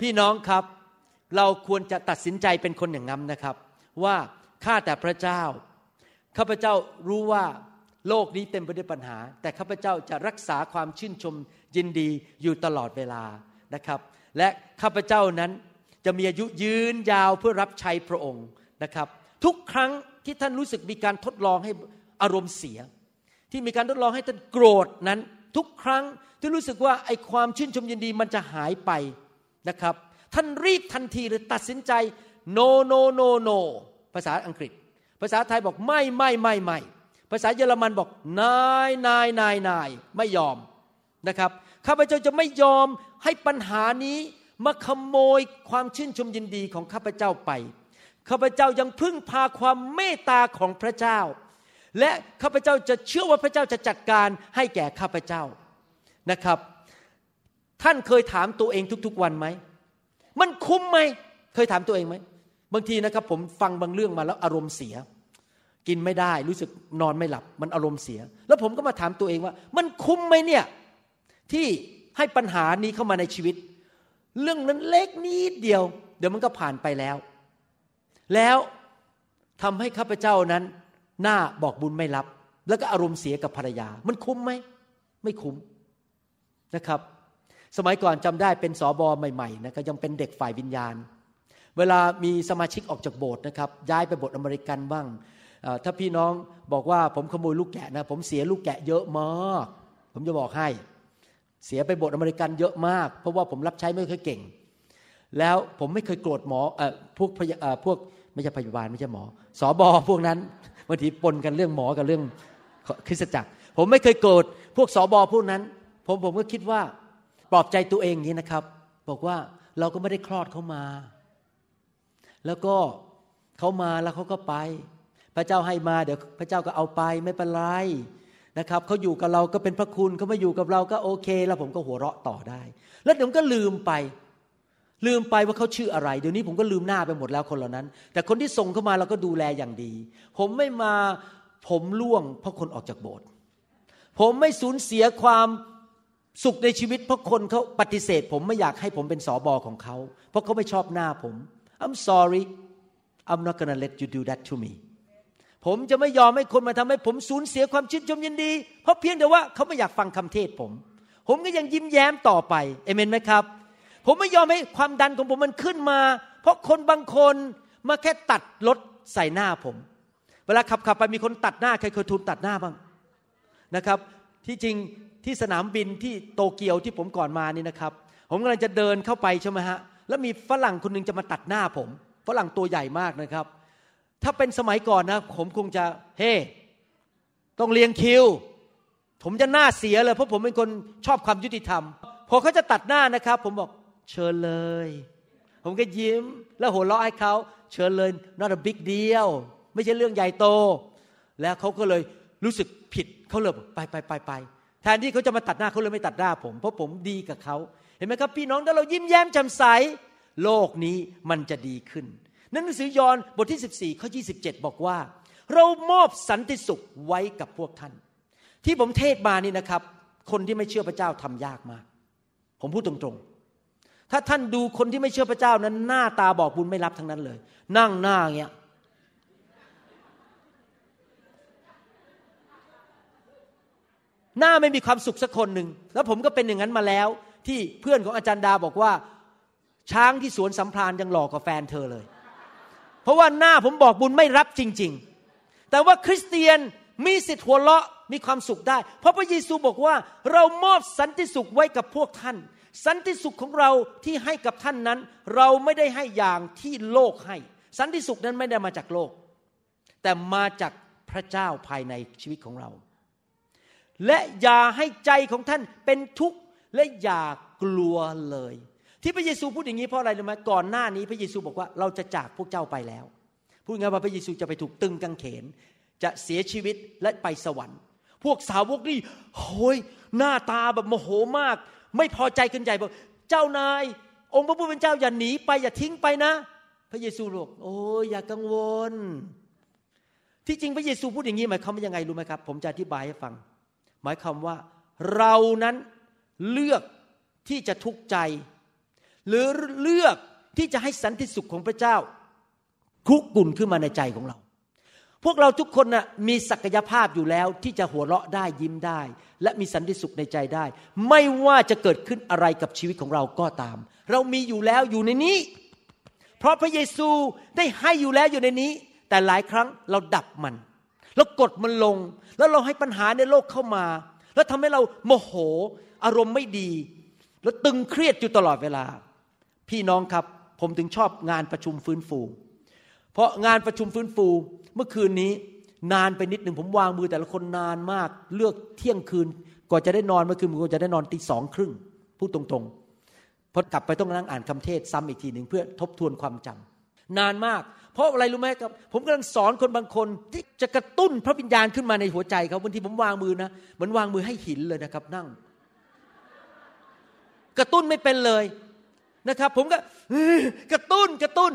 [SPEAKER 2] พี่น้องครับ เราควรจะตัดสินใจเป็นคนอย่างนั้นนะครับ ว่าข้าแต่พระเจ้าข้าพเจ้ารู้ว่าโลกนี้เต็มไปด้วยปัญหา แต่ข้าพเจ้าจะรักษาความชื่นชมยินดีอยู่ตลอดเวลานะครับ และข้าพเจ้านั้นจะมีอายุยืนยาวเพื่อรับใช้พระองค์นะครับ ทุกครั้งที่ท่านรู้สึกมีการทดลองให้อารมณ์เสีย ที่มีการทดลองให้ท่านโกรธนั้น ทุกครั้งที่รู้สึกว่าไอ้ความชื่นชมยินดีมันจะหายไปนะครับ ท่านรีบทันทีเลยตัดสินใจ no no no no ภาษาอังกฤษ ภาษาไทยบอกไม่ไม่ไม่ไม่ภาษาเยอรมันบอกนายนายนายนายไม่ยอมนะครับข้าพเจ้าจะไม่ยอมให้ปัญหานี้มาขโมยความชื่นชมยินดีของข้าพเจ้าไปข้าพเจ้ายังพึ่งพาความเมตตาของพระเจ้า และข้าพเจ้าจะเชื่อว่าพระเจ้าจะจัดการให้แก่ข้าพเจ้านะครับ ท่านเคยถามตัวเองทุกๆวันไหม มันคุ้มไหม เคยถามตัวเองไหม บางทีนะครับ ผมฟังบางเรื่องมาแล้วอารมณ์เสีย กินไม่ได้รู้สึกนอนไม่หลับ มันอารมณ์เสีย แล้วผมก็มาถามตัวเองว่า มันคุ้มไหมเนี่ยที่ให้ปัญหานี้เข้ามาในชีวิต เรื่องนั้นเล็กนิดเดียว เดี๋ยวมันก็ผ่านไปแล้ว แล้วทำให้ข้าพเจ้านั้น หน้าบอกบุญไม่รับ แล้วก็อารมณ์เสียกับภรรยา มันคุ้มไหม ไม่คุ้มนะครับ สมัยก่อนจำได้เป็นสอบอใหม่ๆนะครับยังเป็นเด็กฝ่ายวิญญาณ เวลามีสมาชิกออกจากโบสถ์นะครับ ย้ายไปโบสถ์อเมริกันบ้างถ้าพี่น้องบอกว่าผมขโมยลูกแกะนะ ผมเสียลูกแกะเยอะมาก ผมจะบอกให้ เสียไปโบสถ์อเมริกันเยอะมาก เพราะว่าผมรับใช้ไม่เคยเก่ง แล้วผมไม่เคยโกรธหมออพวกพวกไม่ใช่พยาบาลไม่ใช่หมอสอบอพวกนั้น บางทีปนกันเรื่องหมอกับเรื่องคริสตจักร ผมไม่เคยโกรธพวกสอบอพวกนั้น ผมผมก็คิดว่าปลอบใจตัวเองอย่างนี้นะครับ บอกว่าเราก็ไม่ได้คลอดเขามา แล้วก็เขามาแล้วเขาก็ไป พระเจ้าให้มาเดี๋ยวพระเจ้าก็เอาไปไม่เป็นไรนะครับเขาอยู่กับเราก็เป็นพระคุณเขาไม่อยู่กับเราก็โอเค แล้วผมก็หัวเราะต่อได้ แล้วผมก็ลืมไป ลืมไปว่าเขาชื่ออะไร เดี๋ยวนี้ผมก็ลืมหน้าไปหมดแล้วคนเหล่านั้น แต่คนที่ส่งเข้ามาเราก็ดูแลอย่างดี ผมไม่มาผมล่วงเพราะคนออกจากโบสถ์ผมไม่สูญเสียความสุขในชีวิตเพราะคนเขาปฏิเสธ ผมไม่อยากให้ผมเป็นสอบอของเขา เพราะเขาไม่ชอบหน้าผม I'm sorry I'm not gonna let you do that to me ผมจะไม่ยอมให้คนมาทำให้ผมสูญเสียความชื่นชมยินดี เพราะเพียงแต่ว่าเขาไม่อยากฟังคำเทศผม ผมก็ยังยิ้มแย้มต่อไป เอเมนไหมครับ ผมไม่ยอมให้ความดันของผมมันขึ้นมา เพราะคนบางคนมาแค่ตัดรถใส่หน้าผม เวลาขับขับไปมีคนตัดหน้าใครเคยถูกตัดหน้าบ้างนะครับ ที่จริงที่สนามบินที่โตเกียวที่ผมก่อนมานี่นะครับ ผมกำลังจะเดินเข้าไปใช่ไหมฮะแล้วมีฝรั่งคนหนึงจะมาตัดหน้าผมฝรั่งตัวใหญ่มากนะครับ ถ้าเป็นสมัยก่อนนะผมคงจะเฮ้ต้องเรียงคิว ผมจะหน้าเสียเลยเพราะผมเป็นคนชอบความยุติธรรม พอเขาจะตัดหน้านะครับ ผมบอก เชิญเลย ผมก็ยิ้มแล้วหัวเราะให้เขาเชิญเลย not a big deal ไม่ใช่เรื่องใหญ่โต แล้วเขาก็เลยรู้สึกผิดเขาเลยบอกไปไปไปไปแทนที่เขาจะมาตัดหน้าเขาเลยไม่ตัดหน้าผม เพราะผมดีกับเขาเห็นไหมครับ พี่น้องถ้าเรายิ้มแย้มแจ่มใส โลกนี้มันจะดีขึ้น นั้นหนังสือยอห์นบทที่ 14ข้อ27บอกว่า เรามอบสันติสุขไว้กับพวกท่าน ที่ผมเทศมานี่นะครับ คนที่ไม่เชื่อพระเจ้าทำยากมาก ผมพูดตรงๆ ถ้าท่านดูคนที่ไม่เชื่อพระเจ้านั้น หน้าตาบอกบุญไม่รับทั้งนั้นเลย นั่งหน้าเงี้ยหน้าไม่มีความสุขสักคนหนึ่งแล้วผมก็เป็นอย่างนั้นมาแล้ว ที่เพื่อนของอาจารย์ดาบอกว่า ช้างที่สวนสัมพรานยังหลอกกว่าแฟนเธอเลย เพราะว่าหน้าผมบอกบุญไม่รับจริง ๆ แต่ว่าคริสเตียน มีสิทธิ์หัวเราะมีความสุขได้ เพราะพระเยซูบอกว่า เรามอบสันติสุขไว้กับพวกท่าน สันติสุขของเราที่ให้กับท่านนั้น เราไม่ได้ให้อย่างที่โลกให้ สันติสุขนั้นไม่ได้มาจากโลก แต่มาจากพระเจ้าภายในชีวิตของเรา และอย่าให้ใจของท่านเป็นทุกข์และอย่ากลัวเลย ที่พระเยซูพูดอย่างนี้เพราะอะไรรู้ไหมก่อนหน้านี้พระเยซูบอกว่าเราจะจากพวกเจ้าไปแล้วพูดง่ายๆว่าพระเยซูจะไปถูกตึงกางเขน จะเสียชีวิตและไปสวรรค์ พวกสาวกนี่โหยหน้าตาแบบโมโหมาก ไม่พอใจขึ้นใจบอกเจ้านาย องค์พระผู้เป็นเจ้าอย่าหนีไปอย่าทิ้งไปนะ พระเยซูบอกโอ้ยอย่ากังวล ที่จริงพระเยซูพูดอย่างนี้หมายความว่ายังไงรู้ไหมครับ ผมจะอธิบายให้ฟัง หมายความว่าเรานั้นเลือกที่จะทุกข์ใจ หรือเลือกที่จะให้สันติสุขของพระเจ้าคุกกุ่นขึ้นมาในใจของเรา พวกเราทุกคนนะ่ะมีศักยภาพอยู่แล้วที่จะหัวเราะได้ยิ้มได้ และมีสันติสุขในใจได้ ไม่ว่าจะเกิดขึ้นอะไรกับชีวิตของเราก็ตาม เรามีอยู่แล้วอยู่ในนี้ เพราะพระเยซูได้ให้อยู่แล้วอยู่ในนี้ แต่หลายครั้งเราดับมันแล้วกดมันลง แล้วเราให้ปัญหาในโลกเข้ามา แล้วทำให้เราโมโห อารมณ์ไม่ดี แล้วตึงเครียดอยู่ตลอดเวลา พี่น้องครับ ผมถึงชอบงานประชุมฟื้นฟู เพราะงานประชุมฟื้นฟู เมื่อคืนนี้นานไปนิดหนึ่งผมวางมือแต่ละคนนานมาก เลือกเที่ยงคืนกว่าจะได้นอนเมื่อคืนผมก็จะได้นอนตีสองครึ่งพูดตรงๆพอกลับไปต้องนั่งอ่านคำเทศซ้ำอีกทีหนึ่งเพื่อทบทวนความจำนานมาก เพราะอะไรรู้ไหมครับ ผมกำลังสอนคนบางคนที่จะกระตุ้นพระวิญญาณขึ้นมาในหัวใจเขาบางทีผมวางมือนะเหมือนวางมือให้หินเลยนะครับ นั่ง กระตุ้นไม่เป็นเลยนะครับ ผมก็กระตุ้นกระตุ้น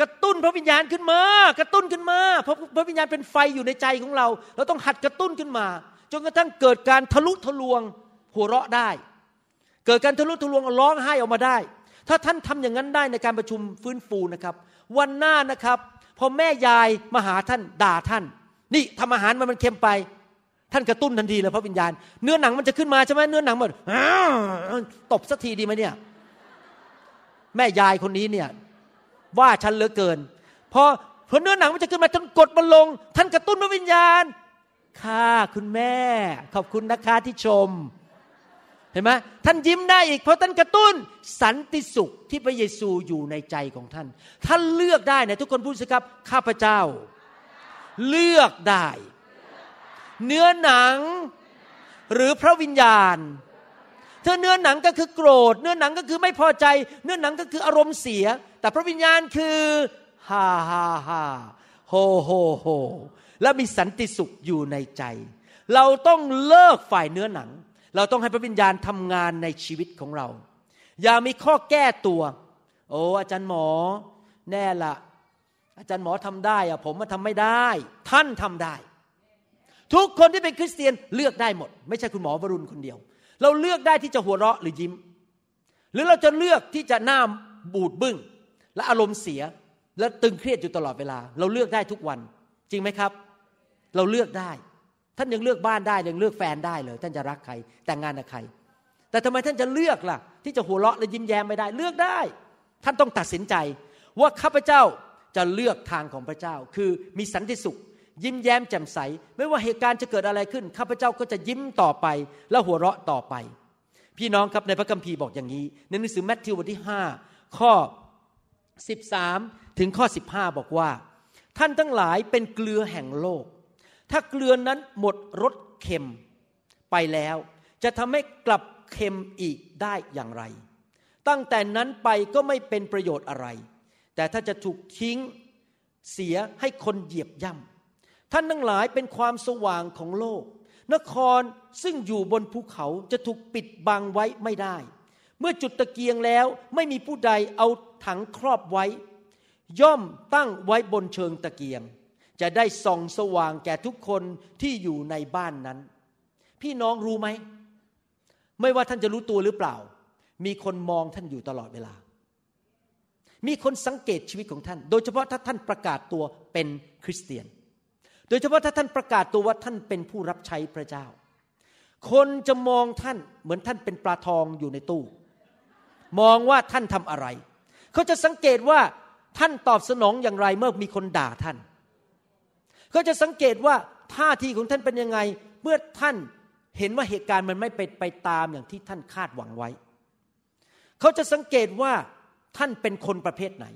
[SPEAKER 2] กระตุ้นพระวิญญาณขึ้นมา กระตุ้นขึ้นมา เพราะพระวิญญาณเป็นไฟอยู่ในใจของเรา เราต้องหัดกระตุ้นขึ้นมา จนกระทั่งเกิดการทะลุทะลวงหัวเราะได้ เกิดการทะลุทะลวงร้องไห้ออกมาได้ ถ้าท่านทำอย่างนั้นได้ในการประชุมฟื้นฟูนะครับ วันหน้านะครับพอแม่ยายมาหาท่านด่าท่าน นี่ทำอาหารมันมันเค็มไป ท่านกระตุ้นทันทีเลยพระวิญญาณ เนื้อหนังมันจะขึ้นมาใช่ไหมเนื้อหนังมันตบสักทีดีไหมเนี่ย แม่ยายคนนี้เนี่ย ว่าฉันเหลือเกินพอพอเนื้อหนังมันจะขึ้นมาท่านกดมันลง ท่านกระตุ้นพระวิญญาณ ค่ะคุณแม่ ขอบคุณนะคะที่ชม เห็นไหมท่านยิ้มได้อีก เพราะท่านกระตุ้นสันติสุขที่พระเยซูอยู่ในใจของท่าน ท่านเลือกได้นะทุกคนพูดสิครับ ข้าพเจ้า เลือกได้ เนื้อหนัง หรือพระวิญญาณ ถ้าเนื้อหนังก็คือโกรธ เนื้อหนังก็คือไม่พอใจ เนื้อหนังก็คืออารมณ์เสีย แต่พระวิญญาณคือฮ่าฮ่าฮ่าโฮโฮโฮและมีสันติสุขอยู่ในใจ เราต้องเลิกฝ่ายเนื้อหนัง เราต้องให้พระวิญญาณทำงานในชีวิตของเรา อย่ามีข้อแก้ตัว โอ้อาจารย์หมอ แน่ละอาจารย์หมอทำได้อะผมมาทำไม่ได้ ท่านทำได้ ทุกคนที่เป็นคริสเตียนเลือกได้หมด ไม่ใช่คุณหมอวรุณคนเดียว เราเลือกได้ที่จะหัวเราะหรือยิ้ม หรือเราจะเลือกที่จะหน้าบูดบึ้ง และอารมณ์เสียและตึงเครียดอยู่ตลอดเวลา เราเลือกได้ทุกวัน จริงไหมครับ เราเลือกได้ ท่านยังเลือกบ้านได้ยังเลือกแฟนได้เลย ท่านจะรักใครแต่งงานกับใคร แต่ทำไมท่านจะเลือกล่ะ ที่จะหัวเราะและยิ้มแย้มไม่ได้เลือกได้ ท่านต้องตัดสินใจว่าข้าพเจ้าจะเลือกทางของพระเจ้า คือมีสันติสุข ยิ้มแย้มแจ่มใส ไม่ว่าเหตุการณ์จะเกิดอะไรขึ้น ข้าพเจ้าก็จะยิ้มต่อไป และหัวเราะต่อไป พี่น้องครับในพระคัมภีร์บอกอย่างนี้ ในหนังสือแมทธิวบทที่ 5 ข้อ 13 ถึงข้อ 15 บอกว่า ท่านทั้งหลายเป็นเกลือแห่งโลก ถ้าเกลือนั้นหมดรสเค็มไปแล้ว จะทำให้กลับเค็มอีกได้อย่างไร ตั้งแต่นั้นไปก็ไม่เป็นประโยชน์อะไร แต่ถ้าจะถูกทิ้งเสียให้คนเหยียบย่ำ ท่านทั้งหลายเป็นความสว่างของโลก นครซึ่งอยู่บนภูเขาจะถูกปิดบังไว้ไม่ได้ เมื่อจุดตะเกียงแล้วไม่มีผู้ใดเอาถังครอบไว้ ย่อมตั้งไว้บนเชิงตะเกียง จะได้ส่องสว่างแก่ทุกคนที่อยู่ในบ้านนั้น พี่น้องรู้ไหม ไม่ว่าท่านจะรู้ตัวหรือเปล่า มีคนมองท่านอยู่ตลอดเวลา มีคนสังเกตชีวิตของท่าน โดยเฉพาะถ้าท่านประกาศตัวเป็นคริสเตียน โดยเฉพาะถ้าท่านประกาศตัวว่าท่านเป็นผู้รับใช้พระเจ้า คนจะมองท่านเหมือนท่านเป็นปลาทองอยู่ในตู้ มองว่าท่านทำอะไร เขาจะสังเกตว่าท่านตอบสนองอย่างไรเมื่อมีคนด่าท่าน เขาจะสังเกตว่าท่าทีของท่านเป็นยังไงเมื่อท่านเห็นว่าเหตุการณ์มันไม่เป็นไปตามอย่างที่ท่านคาดหวังไว้ เขาจะสังเกตว่าท่านเป็นคนประเภทไหน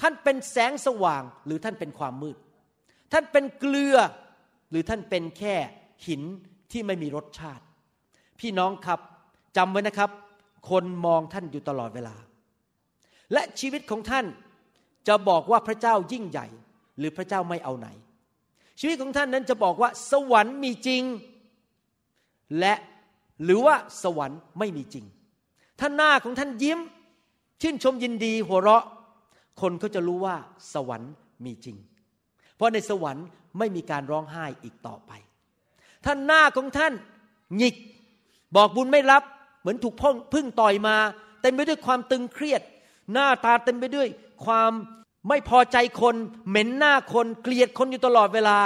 [SPEAKER 2] ท่านเป็นแสงสว่างหรือท่านเป็นความมืด ท่านเป็นเกลือ หรือท่านเป็นแค่หินที่ไม่มีรสชาติ พี่น้องครับจำไว้นะครับ คนมองท่านอยู่ตลอดเวลา และชีวิตของท่านจะบอกว่าพระเจ้ายิ่งใหญ่ หรือพระเจ้าไม่เอาไหน ชีวิตของท่านนั้นจะบอกว่า สวรรค์มีจริง และหรือว่าสวรรค์ไม่มีจริงถ้าหน้าของท่านยิ้ม ชื่นชมยินดีหัวเราะ คนก็จะรู้ว่าสวรรค์มีจริง ราะในสวรรค์ไม่มีการร้องไห้อีกต่อไปถ้านหน้าของท่านหงิกบอกบุญไม่รับ เหมือนถูกพ่งพึ่งต่อยมาเต็มไปด้วยความตึงเครียด หน้าตาเต็มไปด้วยความไม่พอใจคน เหม็นหน้าคนเกลียดคนอยู่ตลอดเวลา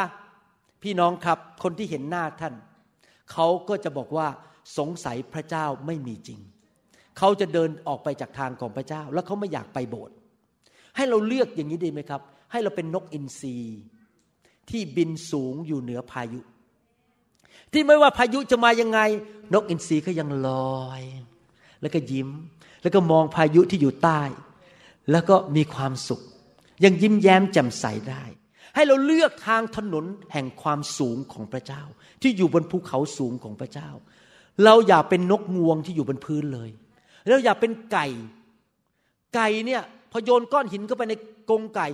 [SPEAKER 2] พี่น้องครับคนที่เห็นหน้าท่าน เขาก็จะบอกว่าสงสัยพระเจ้าไม่มีจริง เขาจะเดินออกไปจากทางของพระเจ้า แล้วเขาไม่อยากไปโบสถ์ให้เราเลือกอย่างนี้ดีไหมครับ ให้เราเป็นนกอินทรีที่บินสูงอยู่เหนือพายุ ที่ไม่ว่าพายุจะมายังไง นกอินทรีก็ยังลอย แล้วก็ยิ้ม แล้วก็มองพายุที่อยู่ใต้ แล้วก็มีความสุข ยังยิ้มแย้มแจ่มใสได้ ให้เราเลือกทางถนนแห่งความสูงของพระเจ้า ที่อยู่บนภูเขาสูงของพระเจ้า เราอย่าเป็นนกงวงที่อยู่บนพื้นเลยเราอย่าเป็นไก่ ไก่เนี่ย อโยนก้อนหินเข้าไปในกรงไก่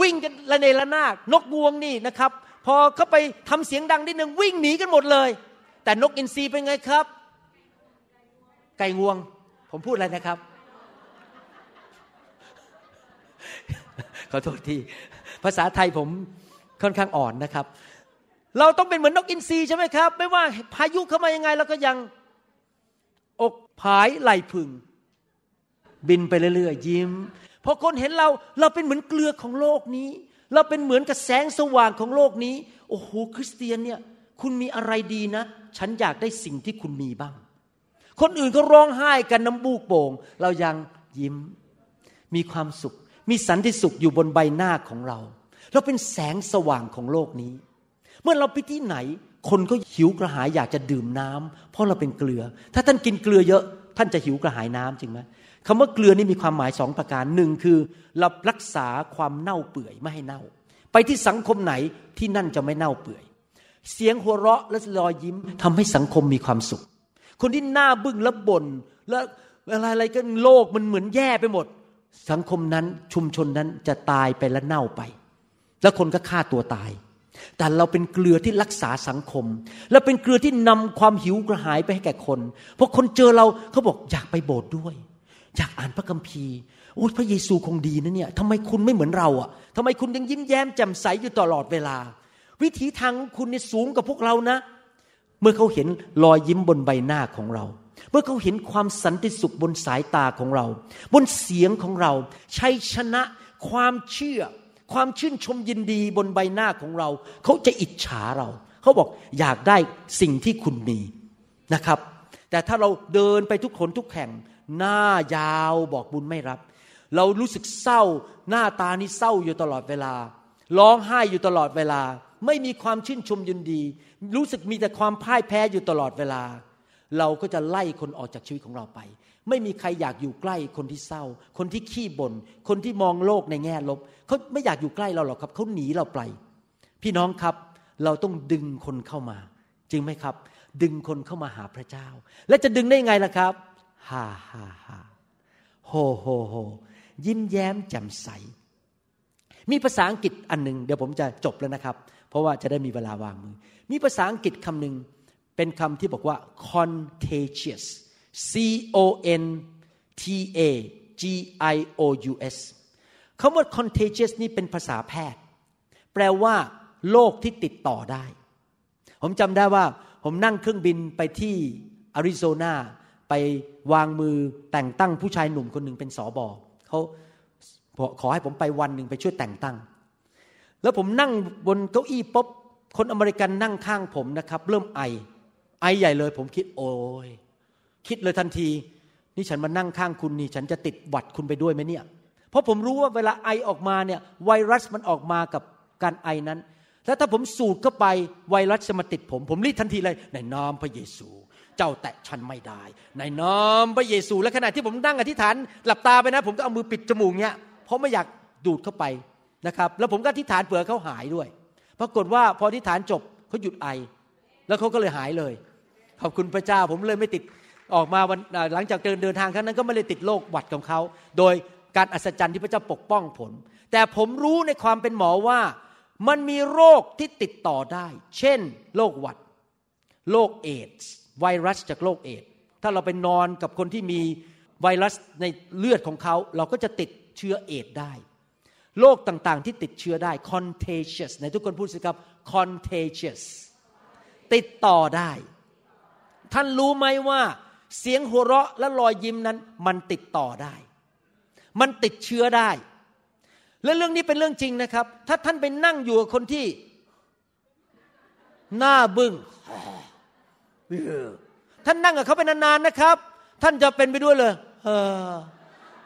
[SPEAKER 2] วิ่งกันระเนระนาดนกงวงนี่นะครับ พอเขาไปทำเสียงดังนิดนึงวิ่งหนีกันหมดเลย แต่นกอินทรีเป็นไงครับ ไก่งวง ผมพูดอะไรนะครับ ขอโทษทีภาษาไทยผมค่อนข้างอ่อนนะครับ เราต้องเป็นเหมือนนกอินทรีใช่ไหมครับ ไม่ว่าพายุเข้ามายังไงเราก็ยังอกผายไหลพึง บินไปเรื่อยๆ ยิ้มพอคนเห็นเราเราเป็นเหมือนเกลือของโลกนี้ เราเป็นเหมือนกับแสงสว่างของโลกนี้ โอ้โหคริสเตียนเนี่ย คุณมีอะไรดีนะ ฉันอยากได้สิ่งที่คุณมีบ้าง คนอื่นก็ร้องไห้กันน้ำบูกโป่ง เรายังยิ้ม มีความสุข มีสันติสุขอยู่บนใบหน้าของเรา เราเป็นแสงสว่างของโลกนี้ เมื่อเราไปที่ไหน คนก็หิวกระหายอยากจะดื่มน้ำเพราะเราเป็นเกลือ ถ้าท่านกินเกลือเยอะ ท่านจะหิวกระหายน้ำจริงไหม คำว่าเกลือนี่มีความหมายสองประการหนึ่งคือเรารักษาความเน่าเปื่อยไม่ให้เน่า ไปที่สังคมไหนที่นั่นจะไม่เน่าเปื่อย เสียงหัวเราะและรอยยิ้มทำให้สังคมมีความสุข คนที่หน้าบึ้งและบ่นแล้วอะไรอะไรกันโลกมันเหมือนแย่ไปหมด สังคมนั้นชุมชนนั้นจะตายไปและเน่าไป แล้วคนก็ฆ่าตัวตาย แต่เราเป็นเกลือที่รักษาสังคม และเป็นเกลือที่นำความหิวกระหายไปให้แก่คนเพราะคนเจอเราเขาบอกอยากไปโบสถ์ด้วย อยากอ่านพระคัมภีร์โอ้ยพระเยซูคงดีนะเนี่ยทำไมคุณไม่เหมือนเราอะทำไมคุณยังยิ้มแย้มแจ่มใสอยู่ตลอดเวลา วิถีทางของคุณเนี่ยสูงกว่าพวกเรานะ เมื่อเขาเห็นรอยยิ้มบนใบหน้าของเรา เมื่อเขาเห็นความสันติสุขบนสายตาของเรา บนเสียงของเราชัยชนะความเชื่อ ความชื่นชมยินดีบนใบหน้าของเรา เขาจะอิจฉาเรา เขาบอกอยากได้สิ่งที่คุณมีนะครับ แต่ถ้าเราเดินไปทุกคนทุกแห่ง หน้ายาวบอกบุญไม่รับ เรารู้สึกเศร้า หน้าตานี่เศร้าอยู่ตลอดเวลา ร้องไห้อยู่ตลอดเวลา ไม่มีความชื่นชมยินดี รู้สึกมีแต่ความพ่ายแพ้อยู่ตลอดเวลา เราก็จะไล่คนออกจากชีวิตของเราไป ไม่มีใครอยากอยู่ใกล้คนที่เศร้า คนที่ขี้บน่นคนที่มองโลกในแง่ลบเขาไม่อยากอยู่ใกล้เราหรอกครับเขาหนีเราไป พี่น้องครับ เราต้องดึงคนเข้ามา จริงไหมครับ ดึงคนเข้ามาหาพระเจ้า และจะดึงได้ยังไงล่ะครับ ฮ่าฮ่าฮ่าโฮโฮโฮยิ้มแย้มแจ่มใส มีภาษาอังกฤษอันหนึ่งเดี๋ยวผมจะจบแล้วนะครับ เพราะว่าจะได้มีเวลาวางมือ มีภาษาอังกฤษคำหนึ่งเป็นคำที่บอกว่า contagious C O N T A G I O U S คำว่า contagious นี่เป็นภาษาแพทย์ แปลว่าโรคที่ติดต่อได้ ผมจำได้ว่าผมนั่งเครื่องบินไปที่อาริโซนา ไปวางมือแต่งตั้งผู้ชายหนุ่มคนหนึ่งเป็นสอบอเขาขอให้ผมไปวันหนึ่งไปช่วยแต่งตั้ง แล้วผมนั่งบนเก้าอี้ป๊บคนอเมริกันนั่งข้างผมนะครับ เริ่มไอ ไอใหญ่เลย ผมคิดโอ้ยคิดเลยทันที นี่ฉันมานั่งข้างคุณนี่ ฉันจะติดหวัดคุณไปด้วยไหมเนี่ย เพราะผมรู้ว่าเวลาไอออกมาเนี่ย ไวรัสมันออกมากับการไอนั้นแล้วถ้าผมสูดเข้าไปไวรัสจะมาติดผม ผมรีบทันทีเลยในนามพระเยซู เจ้าแตะฉันไม่ได้ ในนามพระเยซูและขณะที่ผมนั่งอธิษฐานหลับตาไปนะ ผมก็เอามือปิดจมูกเนี่ยเพราะไม่อยากดูดเข้าไปนะครับ แล้วผมก็อธิษฐานเผื่อเขาหายด้วยปรากฏว่าพออธิษฐานจบเขาหยุดไอ แล้วเขาก็เลยหายเลย ขอบคุณพระเจ้าผมเลยไม่ติดออกมาวันหลังจากเดินเดินทางครั้งนั้นก็ไม่ได้ติดโรคหวัดของเขา โดยการอัศจรรย์ที่พระเจ้าปกป้องผลแต่ผมรู้ในความเป็นหมอว่ามันมีโรคที่ติดต่อได้ เช่น โรคหวัด โรคเอดส์ ไวรัสจากโรคเอดส์ถ้าเราไปนอนกับคนที่มีไวรัสในเลือดของเขาเราก็จะติดเชื้อเอดส์ได้โรคต่างๆ ที่ติดเชื้อได้ contagious ในทุกคนพูดสิครับ contagious ติดต่อได้ ท่านรู้ไหมว่า เสียงหัวเราะและรอยยิ้มนั้น มันติดต่อได้ มันติดเชื้อได้ และเรื่องนี้เป็นเรื่องจริงนะครับ ถ้าท่านไปนั่งอยู่กับคนที่ หน้าบึง้ง ท่านนั่งกับเขาไปนานๆนะครับ ท่านจะเป็นไปด้วยเลยเออ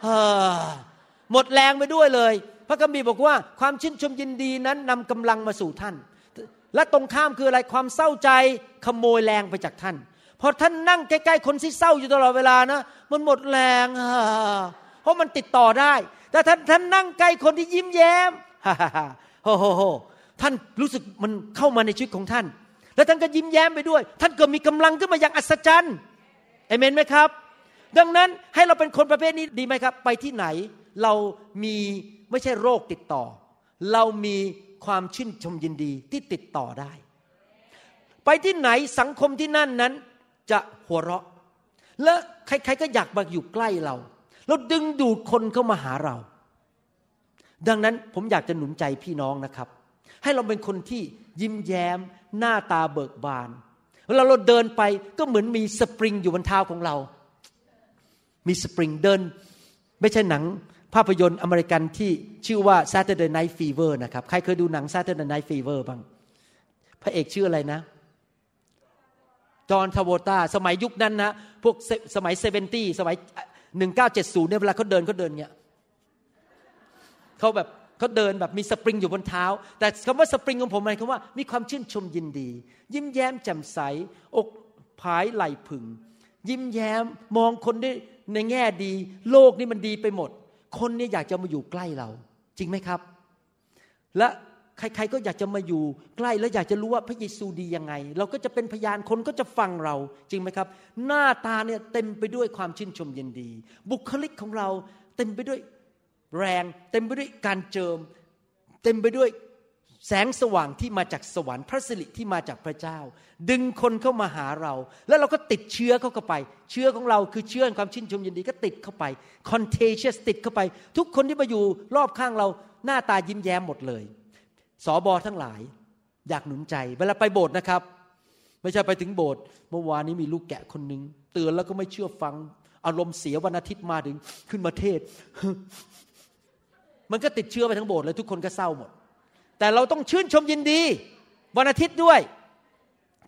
[SPEAKER 2] เออหมดแรงไปด้วยเลย พระคัมภีร์บอกว่าความชื่นชมยินดีนั้นนำกำลังมาสู่ท่าน และตรงข้ามคืออะไรความเศร้าใจขโมยแรงไปจากท่านพอท่านนั่งใกล้ๆคนที่เศร้าอยู่ตลอดเวลานะ มันหมดแรงเพราะมันติดต่อได้ แต่ท่านท่านนั่งใกล้คนที่ยิ้มแย้มฮ่าฮ่าฮ่าโฮโฮท่านรู้สึกมันเข้ามาในชีวิตของท่าน แล้วท่านก็ยิ้มแย้มไปด้วย ท่านก็มีกำลังขึ้นมาอย่างอัศจรรย์เอเมนไหมครับ ดังนั้นให้เราเป็นคนประเภทนี้ดีไหมครับ ไปที่ไหนเรามีไม่ใช่โรคติดต่อ เรามีความชื่นชมยินดีที่ติดต่อได้ ไปที่ไหนสังคมที่นั่นนั้น จะหัวเราะ และใครๆก็อยากมาอยู่ใกล้เราเราดึงดูดคนเข้ามาหาเรา ดังนั้นผมอยากจะหนุนใจพี่น้องนะครับ ให้เราเป็นคนที่ ยิ้มแย้ม หน้าตาเบิกบานเวลาเราเดินไปก็เหมือนมีสปริงอยู่บนเท้าของเรา มีสปริงเดิน ไม่ใช่หนังภาพยนตร์อเมริกันที่ชื่อว่า Saturday Night Fever นะครับ ใครเคยดูหนัง Saturday Night Fever บ้าง พระเอกชื่ออะไรนะ จอห์นทาวตาสมัยยุคนั้นนะ พวกสมัยเซเวนตี้สมัย1970เนี่ยเวลาเขาเดินเขาเดินเนี่ยเขาแบบ เขาเดินแบบมีสปริงอยู่บนเท้า แต่คำว่าสปริงของผมหมายความว่า มีความชื่นชมยินดี ยิ้มแย้มแจ่มใส อกผายไหลผึ่ง ยิ้มแย้มมองคนได้ในแง่ดี โลกนี่มันดีไปหมด คนนี่อยากจะมาอยู่ใกล้เรา จริงไหมครับ และใครๆก็อยากจะมาอยู่ใกล้แล้วอยากจะรู้ว่าพระเยซูดียังไง เราก็จะเป็นพยานคนก็จะฟังเราจริงไหมครับ หน้าตาเนี่ยเต็มไปด้วยความชื่นชมยินดี บุคลิกของเราเต็มไปด้วย แรงเต็มไปด้วยการเจิม เต็มไปด้วยแสงสว่างที่มาจากสวรรค์พระสิริที่มาจากพระเจ้า ดึงคนเข้ามาหาเรา แล้วเราก็ติดเชื้อเข้าไป เชื้อของเราคือเชื้อความชื่นชมยินดีก็ติดเข้าไป contagious ติดเข้าไป ทุกคนที่มาอยู่รอบข้างเราหน้าตายิ้มแย้มหมดเลยสอบอทั้งหลาย อยากหนุนใจ เวลาไปโบสถ์นะครับ ไม่ใช่ไปถึงโบสถ์เมื่อวานนี้มีลูกแกะคนหนึ่งเตือนแล้วก็ไม่เชื่อฟัง อารมณ์เสียวันอาทิตย์มาถึงขึ้นมาเทศ มันก็ติดเชื้อไปทั้งโบสถ์เลยทุกคนก็เศร้าหมด แต่เราต้องชื่นชมยินดี วันอาทิตย์ด้วย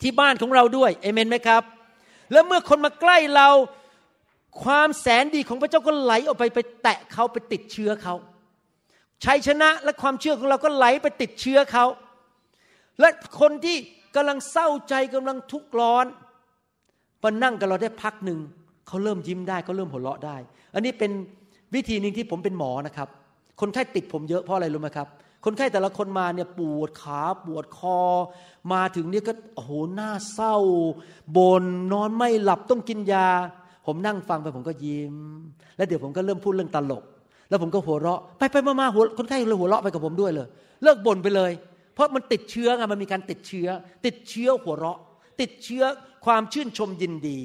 [SPEAKER 2] ที่บ้านของเราด้วยเอเมนไหมครับ แล้วเมื่อคนมาใกล้เราความแสนดีของพระเจ้าก็ไหลออกไปไปแตะเขาไปติดเชื้อเขาชัยชนะและความเชื่อของเราก็ไหลไปติดเชื้อเขา และคนที่กำลังเศร้าใจกำลังทุกข์ร้อนมานั่งกับเราได้พักหนึ่งเขาเริ่มยิ้มได้เขาเริ่มหัวเราะได้ อันนี้เป็นวิธีหนึ่งที่ผมเป็นหมอนะครับ คนไข้ติดผมเยอะเพราะอะไรรู้ไหมครับ คนไข้แต่ละคนมาเนี่ยปวดขาปวดคอ มาถึงเนี่ยก็โอ้โหหน้าเศร้าบนนอนไม่หลับต้องกินยา ผมนั่งฟังไปผมก็ยิ้ม แล้วเดี๋ยวผมก็เริ่มพูดเรื่องตลก แล้วผมก็หัวเราะ ไปไปมาๆหัวคนไข้เลยหัวเราะไปกับผมด้วยเลย เลิกบ่นไปเลย เพราะมันติดเชื้อไงมันมีการติดเชื้อ ติดเชื้อหัวเราะ ติดเชื้อความชื่นชมยินดี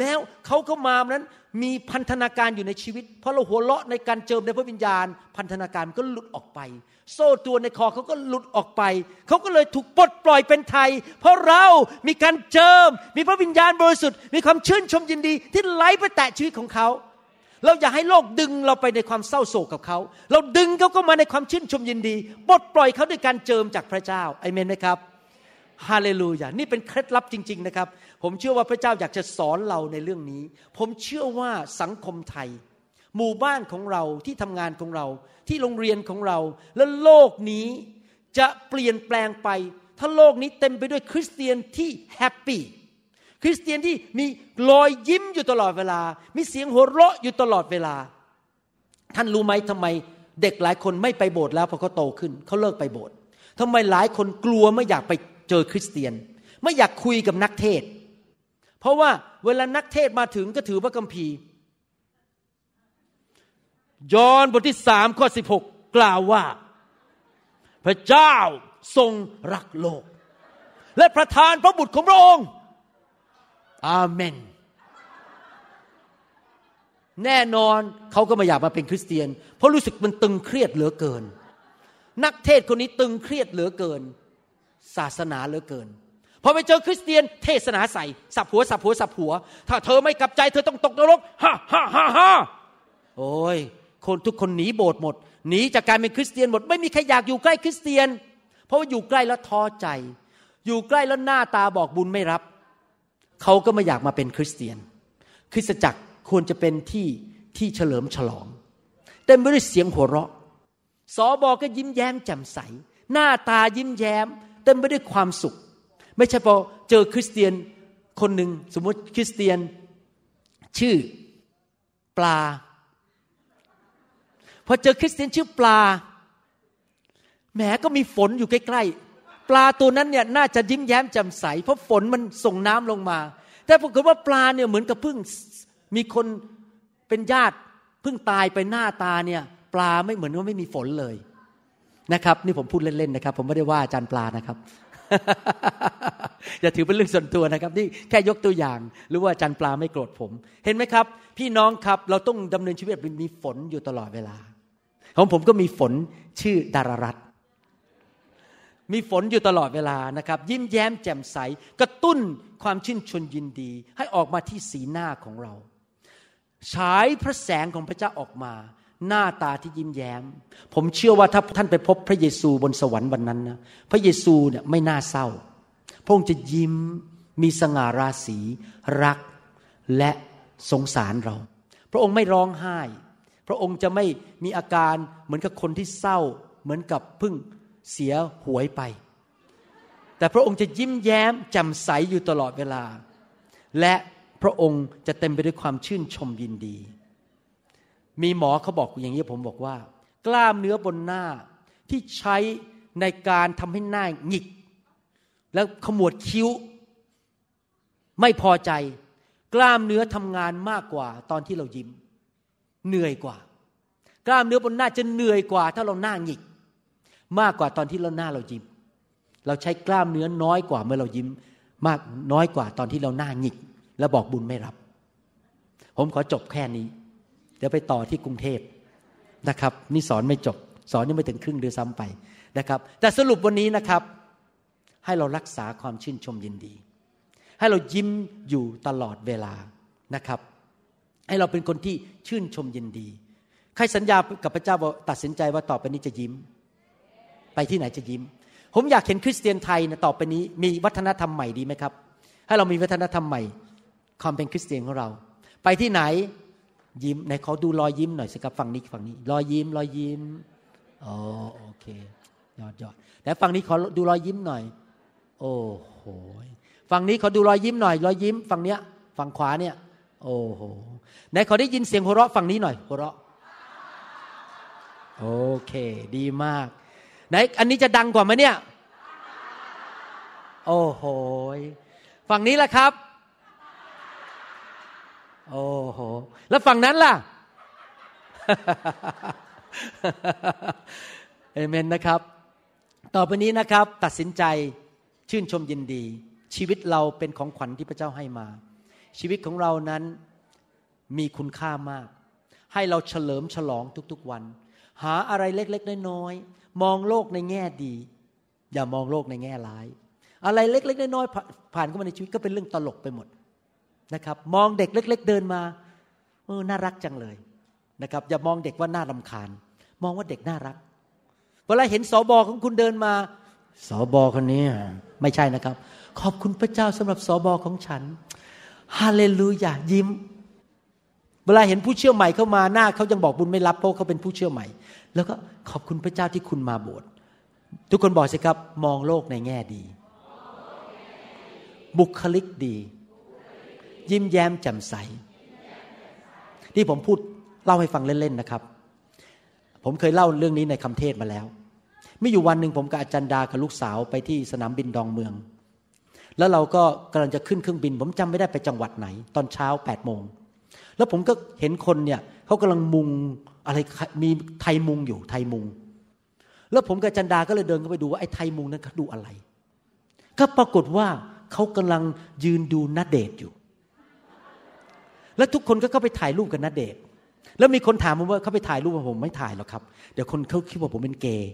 [SPEAKER 2] แล้วเขาก็มานั้นมีพันธนาการอยู่ในชีวิต เพราะเราหัวเราะในการเจิมในพระวิญญาณ พันธนาการมันก็หลุดออกไป โซ่ตัวในคอเขาก็หลุดออกไป เขาก็เลยถูกปลดปล่อยเป็นไทย เพราะเรามีการเจิม มีพระวิญญาณบริสุทธิ์ มีความชื่นชมยินดี ที่ไหลไปแตะชีวิตของเขาเราอย่าให้โลกดึงเราไปในความเศร้าโศกกับเขา เราดึงเขาก็มาในความชื่นชมยินดีปลดปล่อยเขาด้วยการเจิมจากพระเจ้าอเมนไหมครับฮาเลลูยา นี่เป็นเคล็ดลับจริง ๆ นะครับ ผมเชื่อว่าพระเจ้าอยากจะสอนเราในเรื่องนี้ ผมเชื่อว่าสังคมไทย หมู่บ้านของเราที่ทำงานของเรา ที่โรงเรียนของเรา และโลกนี้จะเปลี่ยนแปลงไป ถ้าโลกนี้เต็มไปด้วยคริสเตียนที่แฮปปี้คริสเตียนที่มีรอยยิ้มอยู่ตลอดเวลา มีเสียงหัวเราะอยู่ตลอดเวลา ท่านรู้ไหมทำไมเด็กหลายคนไม่ไปโบสถ์แล้วพอเขาโตขึ้นเขาเลิกไปโบสถ์ทำไมหลายคนกลัวไม่อยากไปเจอคริสเตียน ไม่อยากคุยกับนักเทศ เพราะว่าเวลานักเทศมาถึงก็ถือพระคัมภีร์ ยอห์นบทที่สามข้อสิบหกกล่าวว่า พระเจ้าทรงรักโลก และประทานพระบุตรของพระองค์ อาเมน แน่นอนเขาก็ไม่อยากมาเป็นคริสเตียน เพราะรู้สึกมันตึงเครียดเหลือเกิน นักเทศคนนี้ตึงเครียดเหลือเกิน ศาสนาเหลือเกิน พอไปเจอคริสเตียนเทศนาใส่สับหัวสับหัวสับหัว ถ้าเธอไม่กลับใจเธอต้องตกนรกฮ่าฮ่าฮ่าฮ่าโอ้ยคนทุกคนหนีโบสถ์หมดหนีจากการเป็นคริสเตียนหมดไม่มีใครอยากอยู่ใกล้คริสเตียน เพราะว่าอยู่ใกล้แล้วท้อใจ อยู่ใกล้แล้วหน้าตาบอกบุญไม่รับ เขาก็ไม่อยากมาเป็นคริสเตียน คริสตจักรควรจะเป็นที่ที่เฉลิมฉลองเต็มไปด้วยเสียงหัวเราะสอบอก็ยิ้มแย้มแจ่มใส หน้าตายิ้มแย้ม เต็มไปด้วยความสุข ไม่ใช่พอเจอคริสเตียนคนหนึ่งสมมติคริสเตียนชื่อปลา พอเจอคริสเตียนชื่อปลาแหมก็มีฝนอยู่ใกล้ๆ ปลาตัวนั้นเนี่ยน่าจะยิ้มแย้มแจ่มใส เพราะฝนมันส่งน้ำลงมา แต่ปรากฏว่าปลาเนี่ยเหมือนกับเพิ่งมีคนเป็นญาติเพิ่งตายไปหน้าตาเนี่ย ปลาไม่เหมือนว่าไม่มีฝนเลยนะครับ นี่ผมพูดเล่นๆนะครับ ผมไม่ได้ว่าอาจารย์ปลานะครับ อย่าถือเป็นเรื่องส่วนตัวนะครับ นี่แค่ยกตัวอย่าง หรือว่าจารย์ปลาไม่โกรธผม เห็นไหมครับ พี่น้องครับเราต้องดำเนินชีวิตมีฝนอยู่ตลอดเวลา ของผมก็มีฝนชื่อดารารัตมีฝนอยู่ตลอดเวลานะครับ ยิ้มแย้มแจ่มใส กระตุ้นความชื่นชมยินดี ให้ออกมาที่สีหน้าของเรา ฉายพระแสงของพระเจ้าออกมา หน้าตาที่ยิ้มแย้ม ผมเชื่อว่าถ้าท่านไปพบพระเยซูบนสวรรค์วันนั้นนะพระเยซูเนี่ยไม่น่าเศร้า พระองค์จะยิ้มมีสง่าราศีรักและสงสารเรา พระองค์ไม่ร้องไห้ พระองค์จะไม่มีอาการเหมือนกับคนที่เศร้า เหมือนกับเพิ่งเสียหวยไป แต่พระองค์จะยิ้มแย้มแจ่มใสอยู่ตลอดเวลา และพระองค์จะเต็มไปด้วยความชื่นชมยินดี มีหมอเขาบอกอย่างนี้ผมบอกว่า กล้ามเนื้อบนหน้าที่ใช้ในการทำให้หน้าหงิก แล้วขมวดคิ้ว ไม่พอใจ กล้ามเนื้อทำงานมากกว่า ตอนที่เรายิ้ม เหนื่อยกว่า กล้ามเนื้อบนหน้าจะเหนื่อยกว่า ถ้าเราหน้าหงิก มากกว่าตอนที่เราหน้าเรายิ้ม เราใช้กล้ามเนื้อน้อยกว่าเมื่อเรายิ้ม มากน้อยกว่าตอนที่เราหน้าหงิก แล้วบอกบุญไม่รับ ผมขอจบแค่นี้ เดี๋ยวไปต่อที่กรุงเทพนะครับ นี่สอนไม่จบ สอนยังไม่ถึงครึ่งเดือนซ้ำไปนะครับ แต่สรุปวันนี้นะครับ ให้เรารักษาความชื่นชมยินดี ให้เรายิ้มอยู่ตลอดเวลานะครับ ให้เราเป็นคนที่ชื่นชมยินดี ใครสัญญากับพระเจ้าว่าตัดสินใจว่าต่อไปนี้จะยิ้ม ไปที่ไหนจะยิ้ม ผมอยากเห็นคริสเตียนไทยนะต่อไปนี้ มีวัฒนธรรมใหม่ดีไหมครับ ให้เรามีวัฒนธรรมใหม่ ความเป็นคริสเตียนของเรา ไปที่ไหน ยิ้มไหนขอดูรอยยิ้มหน่อยสิครับฝั่งนี้ฝั่งนี้ รอยยิ้ม รอยยิ้มอ๋อโอเคยอดยอดแต่ฝั่งนี้ขอดูรอยยิ้มหน่อย โอ้โหฝั่งนี้ขอดูรอยยิ้มหน่อย รอยยิ้ม ฝั่งเนี้ย ฝั่งขวาเนี่ย โอ้โหไหนขอได้ยินเสียงหัวเราะฝั่งนี้หน่อยหัวเราะโอเค ดีมากไหนอันนี้จะดังกว่าไหมเนี่ย โอ้โหฝั่งนี้ละครับ โอ้โห แล้วฝั่งนั้นล่ะเอเมนนะครับ ต่อไปนี้นะครับ ตัดสินใจชื่นชมยินดี ชีวิตเราเป็นของขวัญที่พระเจ้าให้มา ชีวิตของเรานั้นมีคุณค่ามาก ให้เราเฉลิมฉลองทุกๆวัน หาอะไรเล็กๆน้อยๆมองโลกในแง่ดี อย่ามองโลกในแง่ร้าย อะไรเล็ก ๆ น้อยๆผ่านเข้ามาในชีวิตก็เป็นเรื่องตลกไปหมด นะครับ มองเด็กเล็ก ๆ เดินมาเออน่ารักจังเลยนะครับ อย่ามองเด็กว่าน่ารำคาญ มองว่าเด็กน่ารัก เวลาเห็นสอบอของคุณเดินมาสอบอคนนี้ไม่ใช่นะครับ ขอบคุณพระเจ้าสำหรับสอบอของฉันฮาเลลูยายิ้ม เวลาเห็นผู้เชื่อใหม่เข้ามาหน้าเขายังบอกบุญไม่รับเพราะเขาเป็นผู้เชื่อใหม่ แล้วก็ขอบคุณพระเจ้าที่คุณมาโบสถ์ทุกคนบอกสิครับ มองโลกในแง่ดี บุคลิกดี ยิ้มแย้มแจ่มใส ที่ผมพูดเล่าให้ฟังเล่นๆนะครับ ผมเคยเล่าเรื่องนี้ในคำเทศมาแล้วมีอยู่วันหนึ่งผมกับอาจารย์ดากับลูกสาวไปที่สนามบินดอนเมือง แล้วเราก็กำลังจะขึ้นเครื่องบิน ผมจำไม่ได้ไปจังหวัดไหน ตอนเช้า8ปดโมงแล้วผมก็เห็นคนเนี่ยเขากำลังมุงอะไรมีไทยมุงอยู่ไทยมุง แล้วผมกับอาจันดาก็เลยเดินเข้าไปดูว่าไอ้ไทยมุงนั้นเขาดูอะไร ก็ปรากฏว่าเขากำลังยืนดูนัดเดทอยู่ แล้วทุกคนก็เข้าไปถ่ายรูปกับนัดเดทแล้วมีคนถามผมว่าเขาไปถ่ายรูปกับผมไม่ถ่ายหรอกครับ เดี๋ยวคนเขาคิดว่าผมเป็นเกย์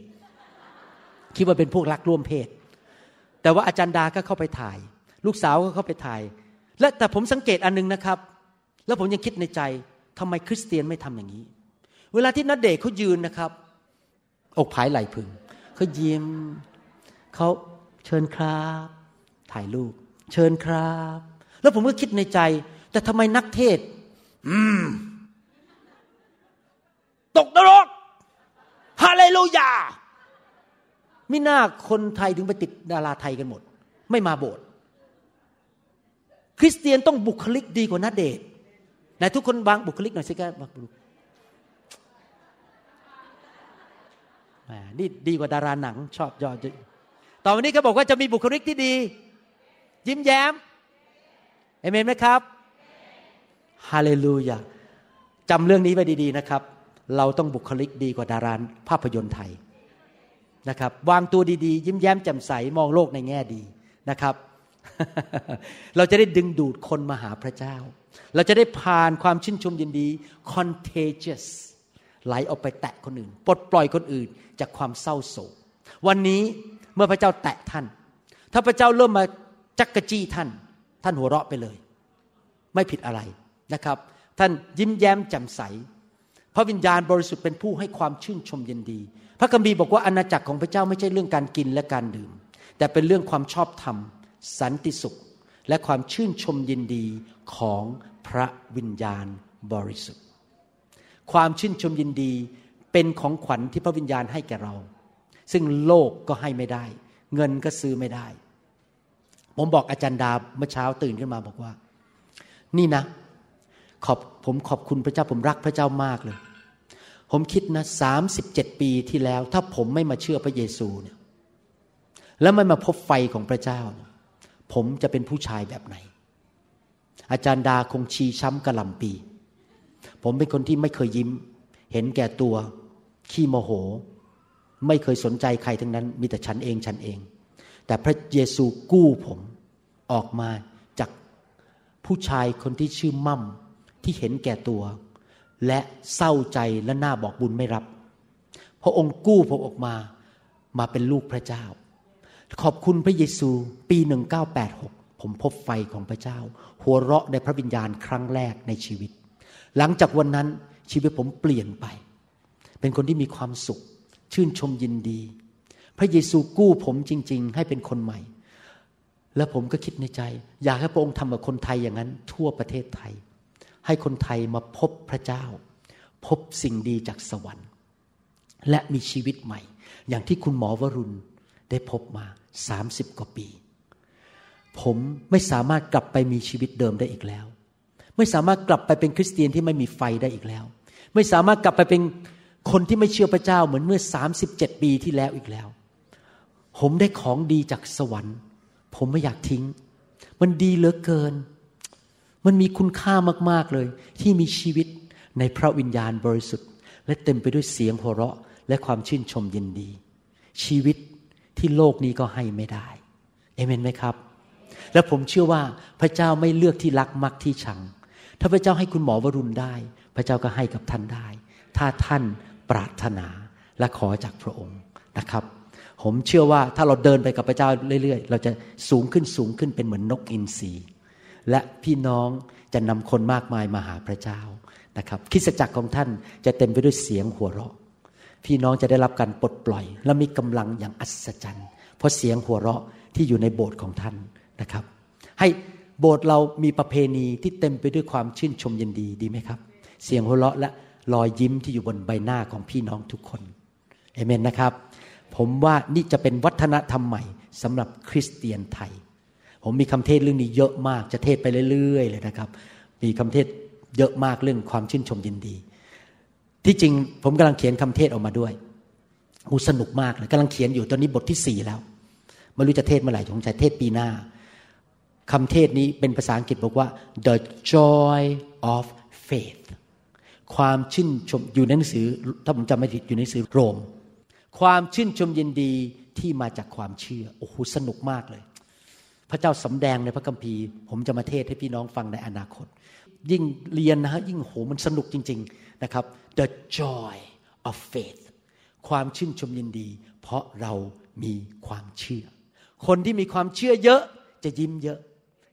[SPEAKER 2] คิดว่าเป็นพวกรักร่วมเพศ แต่ว่าอาจารย์ดาก็เข้าไปถ่าย ลูกสาวก็เข้าไปถ่าย และแต่ผมสังเกตอันนึงนะครับ แล้วผมยังคิดในใจทำไมคริสเตียนไม่ทำอย่างนี้ เวลาที่นัดเดทเขายืนนะครับ อกผายไหลพึงเขายิ้มเขาเชิญครับ ถ่ายรูปเชิญครับ แล้วผมก็คิดในใจ แต่ทำไมนักเทศ อืม ตกนรกฮาเลลูยามิน่าคนไทยถึงไปติดดาราไทยกันหมด ไม่มาโบสถ์คริสเตียนต้องบุคลิกดีกว่านัดเดทไหนทุกคนวางบุคลิกหน่อยสิครับวางบุคลิกแหมนี่ดีกว่าดาราหนังชอบยอดเยอะต่อวันนี้เขาบอกว่าจะมีบุคลิกที่ดี ยิ้มแย้มเอเมนไหมครับ ฮาเลลูยาจำเรื่องนี้ไว้ดีๆนะครับ เราต้องบุคลิกดีกว่าดาราภาพยนตร์ไทยนะครับ วางตัวดีๆ ยิ้มแย้มแจ่มใสมองโลกในแง่ดีนะครับ เราจะได้ดึงดูดคนมาหาพระเจ้า เราจะได้ผ่านความชื่นชมยินดี contagious ไหลออกไปแตะคนอื่น ปลดปล่อยคนอื่นจากความเศร้าโศก วันนี้เมื่อพระเจ้าแตะท่าน ถ้าพระเจ้าเริ่มมาจักกะจี้ท่าน ท่านหัวเราะไปเลย ไม่ผิดอะไร นะครับ ท่านยิ้มแย้มแจ่มใส พระวิญญาณบริสุทธิ์เป็นผู้ให้ความชื่นชมยินดี พระคัมภีร์บอกว่าอาณาจักรของพระเจ้าไม่ใช่เรื่องการกินและการดื่ม แต่เป็นเรื่องความชอบธรรม สันติสุข และความชื่นชมยินดีของพระวิญญาณบริสุทธิ์ ความชื่นชมยินดีเป็นของขวัญที่พระวิญญาณให้แก่เรา ซึ่งโลกก็ให้ไม่ได้ เงินก็ซื้อไม่ได้ ผมบอกอาจารย์ดาเมื่อเช้าตื่นขึ้นมาบอกว่า นี่นะ ขอบผมขอบคุณพระเจ้าผมรักพระเจ้ามากเลย ผมคิดนะสามสิบเจ็ดปีที่แล้ว ถ้าผมไม่มาเชื่อพระเยซูเนี่ยแล้วไม่มาพบไฟของพระเจ้า ผมจะเป็นผู้ชายแบบไหน อาจารย์ดาคงชีช้ำกระหล่ำปี ผมเป็นคนที่ไม่เคยยิ้ม เห็นแก่ตัว ขี้โมโห ไม่เคยสนใจใครทั้งนั้น มีแต่ฉันเองฉันเอง แต่พระเยซูกู้ผมออกมาจากผู้ชายคนที่ชื่อมั่ม ที่เห็นแก่ตัว และเศร้าใจและหน้าบอกบุญไม่รับ พระองค์กู้ผมออกมามาเป็นลูกพระเจ้า ขอบคุณพระเยซูปี 1986 ผมพบไฟของพระเจ้า หัวเราะในพระวิญญาณครั้งแรกในชีวิต หลังจากวันนั้นชีวิตผมเปลี่ยนไป เป็นคนที่มีความสุข ชื่นชมยินดี พระเยซูกู้ผมจริง ๆ ให้เป็นคนใหม่แล้วผมก็คิดในใจ อยากให้พระองค์ทำกับคนไทยอย่างนั้น ทั่วประเทศไทย ให้คนไทยมาพบพระเจ้า พบสิ่งดีจากสวรรค์ และมีชีวิตใหม่ อย่างที่คุณหมอวรุณได้พบมา30กว่าปี ผมไม่สามารถกลับไปมีชีวิตเดิมได้อีกแล้ว ไม่สามารถกลับไปเป็นคริสเตียนที่ไม่มีไฟได้อีกแล้ว ไม่สามารถกลับไปเป็นคนที่ไม่เชื่อพระเจ้าเหมือนเมื่อ37ปีที่แล้วอีกแล้ว ผมได้ของดีจากสวรรค์ ผมไม่อยากทิ้ง มันดีเหลือเกิน มันมีคุณค่ามากๆเลย ที่มีชีวิตในพระวิญญาณบริสุทธิ์ และเต็มไปด้วยเสียงหัวเราะ และความชื่นชมยินดี ชีวิตที่โลกนี้ก็ให้ไม่ได้เอเมนไหมครับ และผมเชื่อว่าพระเจ้าไม่เลือกที่รักมักที่ชัง ถ้าพระเจ้าให้คุณหมอวรุณได้ พระเจ้าก็ให้กับท่านได้ ถ้าท่านปรารถนาและขอจากพระองค์นะครับ ผมเชื่อว่าถ้าเราเดินไปกับพระเจ้าเรื่อย ๆ เราจะสูงขึ้นสูงขึ้นเป็นเหมือนนกอินทรี และพี่น้องจะนำคนมากมายมาหาพระเจ้านะครับคิสจักรของท่านจะเต็มไปด้วยเสียงหัวเราะ พี่น้องจะได้รับการปลดปล่อย และมีกำลังอย่างอัศจรรย์ เพราะเสียงหัวเราะที่อยู่ในโบสถ์ของท่านนะครับ ให้โบสถ์เรามีประเพณีที่เต็มไปด้วยความชื่นชมยินดีดีไหมครับ เสียงหัวเราะและรอยยิ้มที่อยู่บนใบหน้าของพี่น้องทุกคนเอเมนนะครับ ผมว่านี่จะเป็นวัฒนธรรมใหม่สำหรับคริสเตียนไทย ผมมีคำเทศเรื่องนี้เยอะมากจะเทศไปเรื่อยๆเลยนะครับ มีคำเทศเยอะมากเรื่องความชื่นชมยินดี ที่จริงผมกำลังเขียนคำเทศออกมาด้วยหูสนุกมากเลยกำลังเขียนอยู่ตอนนี้บทที่สี่แล้วไม่รู้จะเทศเมื่อไหร่ผมจะเทศปีหน้าคำเทศนี้เป็นภาษาอังกฤษบอกว่า the joy of faith ความชื่นชมอยู่ในหนังสือ ถ้าผมจำไม่ผิดอยู่ในหนังสือโรม ความชื่นชมยินดีที่มาจากความเชื่อ โอ้โหสนุกมากเลย ระเจ้าสำแดงในพระคัมภีร์ ผมจะมาเทศให้พี่น้องฟังในอนาคต ยิ่งเรียนนะฮะยิ่งโหมันสนุกจริง ๆนะครับ the joy of faith ความชื่นชมยินดี เพราะเรามีความเชื่อ คนที่มีความเชื่อเยอะจะยิ้มเยอะ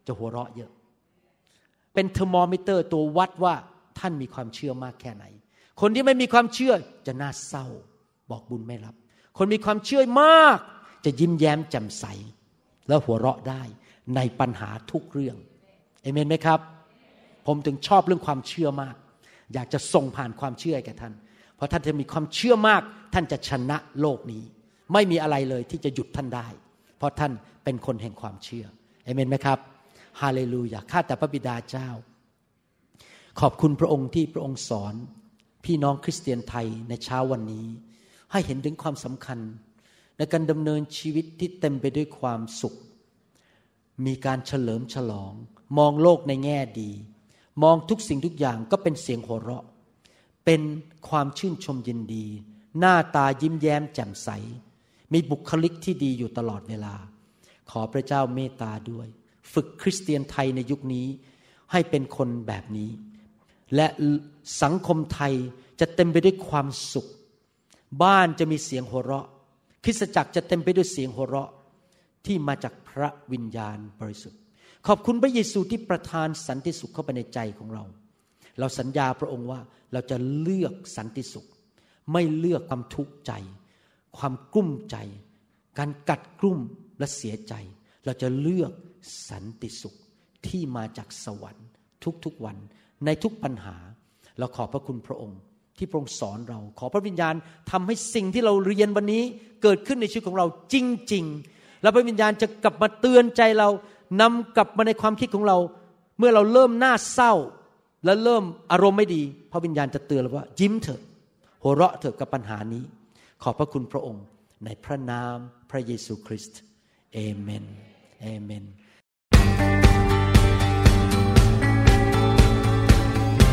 [SPEAKER 2] จะหัวเราะเยอะ เป็นเทอร์โมมิเตอร์ตัววัดว่าท่านมีความเชื่อมากแค่ไหน คนที่ไม่มีความเชื่อจะน่าเศร้า บอกบุญไม่รับ คนมีความเชื่อมาก จะยิ้มแย้มแจ่มใส แล้วหัวเราะได้ในปัญหาทุกเรื่องเอเมนไหมครับ ผมถึงชอบเรื่องความเชื่อมาก อยากจะส่งผ่านความเชื่อให้แก่ท่าน เพราะท่านจะมีความเชื่อมาก ท่านจะชนะโลกนี้ ไม่มีอะไรเลยที่จะหยุดท่านได้ เพราะท่านเป็นคนแห่งความเชื่อเอเมนไหมครับฮาเลลูยาข้าแต่พระบิดาเจ้า ขอบคุณพระองค์ที่พระองค์สอน พี่น้องคริสเตียนไทยในเช้าวันนี้ ให้เห็นถึงความสำคัญ ในการดำเนินชีวิตที่เต็มไปด้วยความสุข มีการเฉลิมฉลอง มองโลกในแง่ดี มองทุกสิ่งทุกอย่างก็เป็นเสียงหัวเราะ เป็นความชื่นชมยินดี หน้าตายิ้มแย้มแจ่มใส มีบุคลิกที่ดีอยู่ตลอดเวลา ขอพระเจ้าเมตตาด้วย ฝึกคริสเตียนไทยในยุคนี้ให้เป็นคนแบบนี้ และสังคมไทยจะเต็มไปด้วยความสุข บ้านจะมีเสียงหัวเราะ คริสตจักรจะเต็มไปด้วยเสียงหัวเราะที่มาจากพระวิญญาณบริสุทธิ์ ขอบคุณพระเยซูที่ประทานสันติสุขเข้าไปในใจของเรา เราสัญญาพระองค์ว่าเราจะเลือกสันติสุข ไม่เลือกความทุกข์ใจ ความกลุ้มใจ การกัดกลุ้มและเสียใจ เราจะเลือกสันติสุขที่มาจากสวรรค์ ทุกๆวันในทุกปัญหา เราขอบพระคุณพระองค์ ที่พระองค์สอนเรา ขอพระวิญญาณทำให้สิ่งที่เราเรียนวันนี้เกิดขึ้นในชีวิตของเราจริง ๆ แล้วพระวิญญาณจะกลับมาเตือนใจเรานำกลับมาในความคิดของเรา เมื่อเราเริ่มหน้าเศร้า และเริ่มอารมณ์ไม่ดี พระวิญญาณจะเตือนเราว่า ยิ้มเถอะหัวเราะเถอะกับปัญหานี้ ขอบพระคุณพระองค์ ในพระนามพระเยซูคริสต์เอเมนเอเมน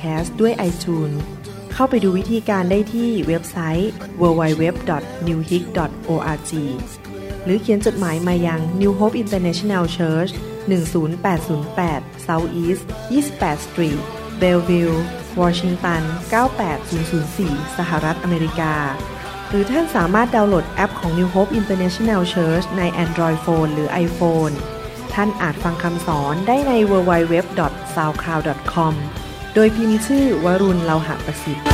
[SPEAKER 1] แคสต์ด้วย iTunes เข้าไปดูวิธีการได้ที่เว็บไซต์ www.newhick.org หรือเขียนจดหมายมายัง New Hope International Church 10808 South East 28 Street Bellevue Washington 98004 สหรัฐอเมริกา หรือท่านสามารถดาวน์โหลดแอปของ New Hope International Church ใน Android Phone หรือ iPhone ท่านอาจฟังคำสอนได้ใน w w w s o u c l o u d c o m โดยพิมพ์ชื่อวรุณเลาหะประสิทธิ์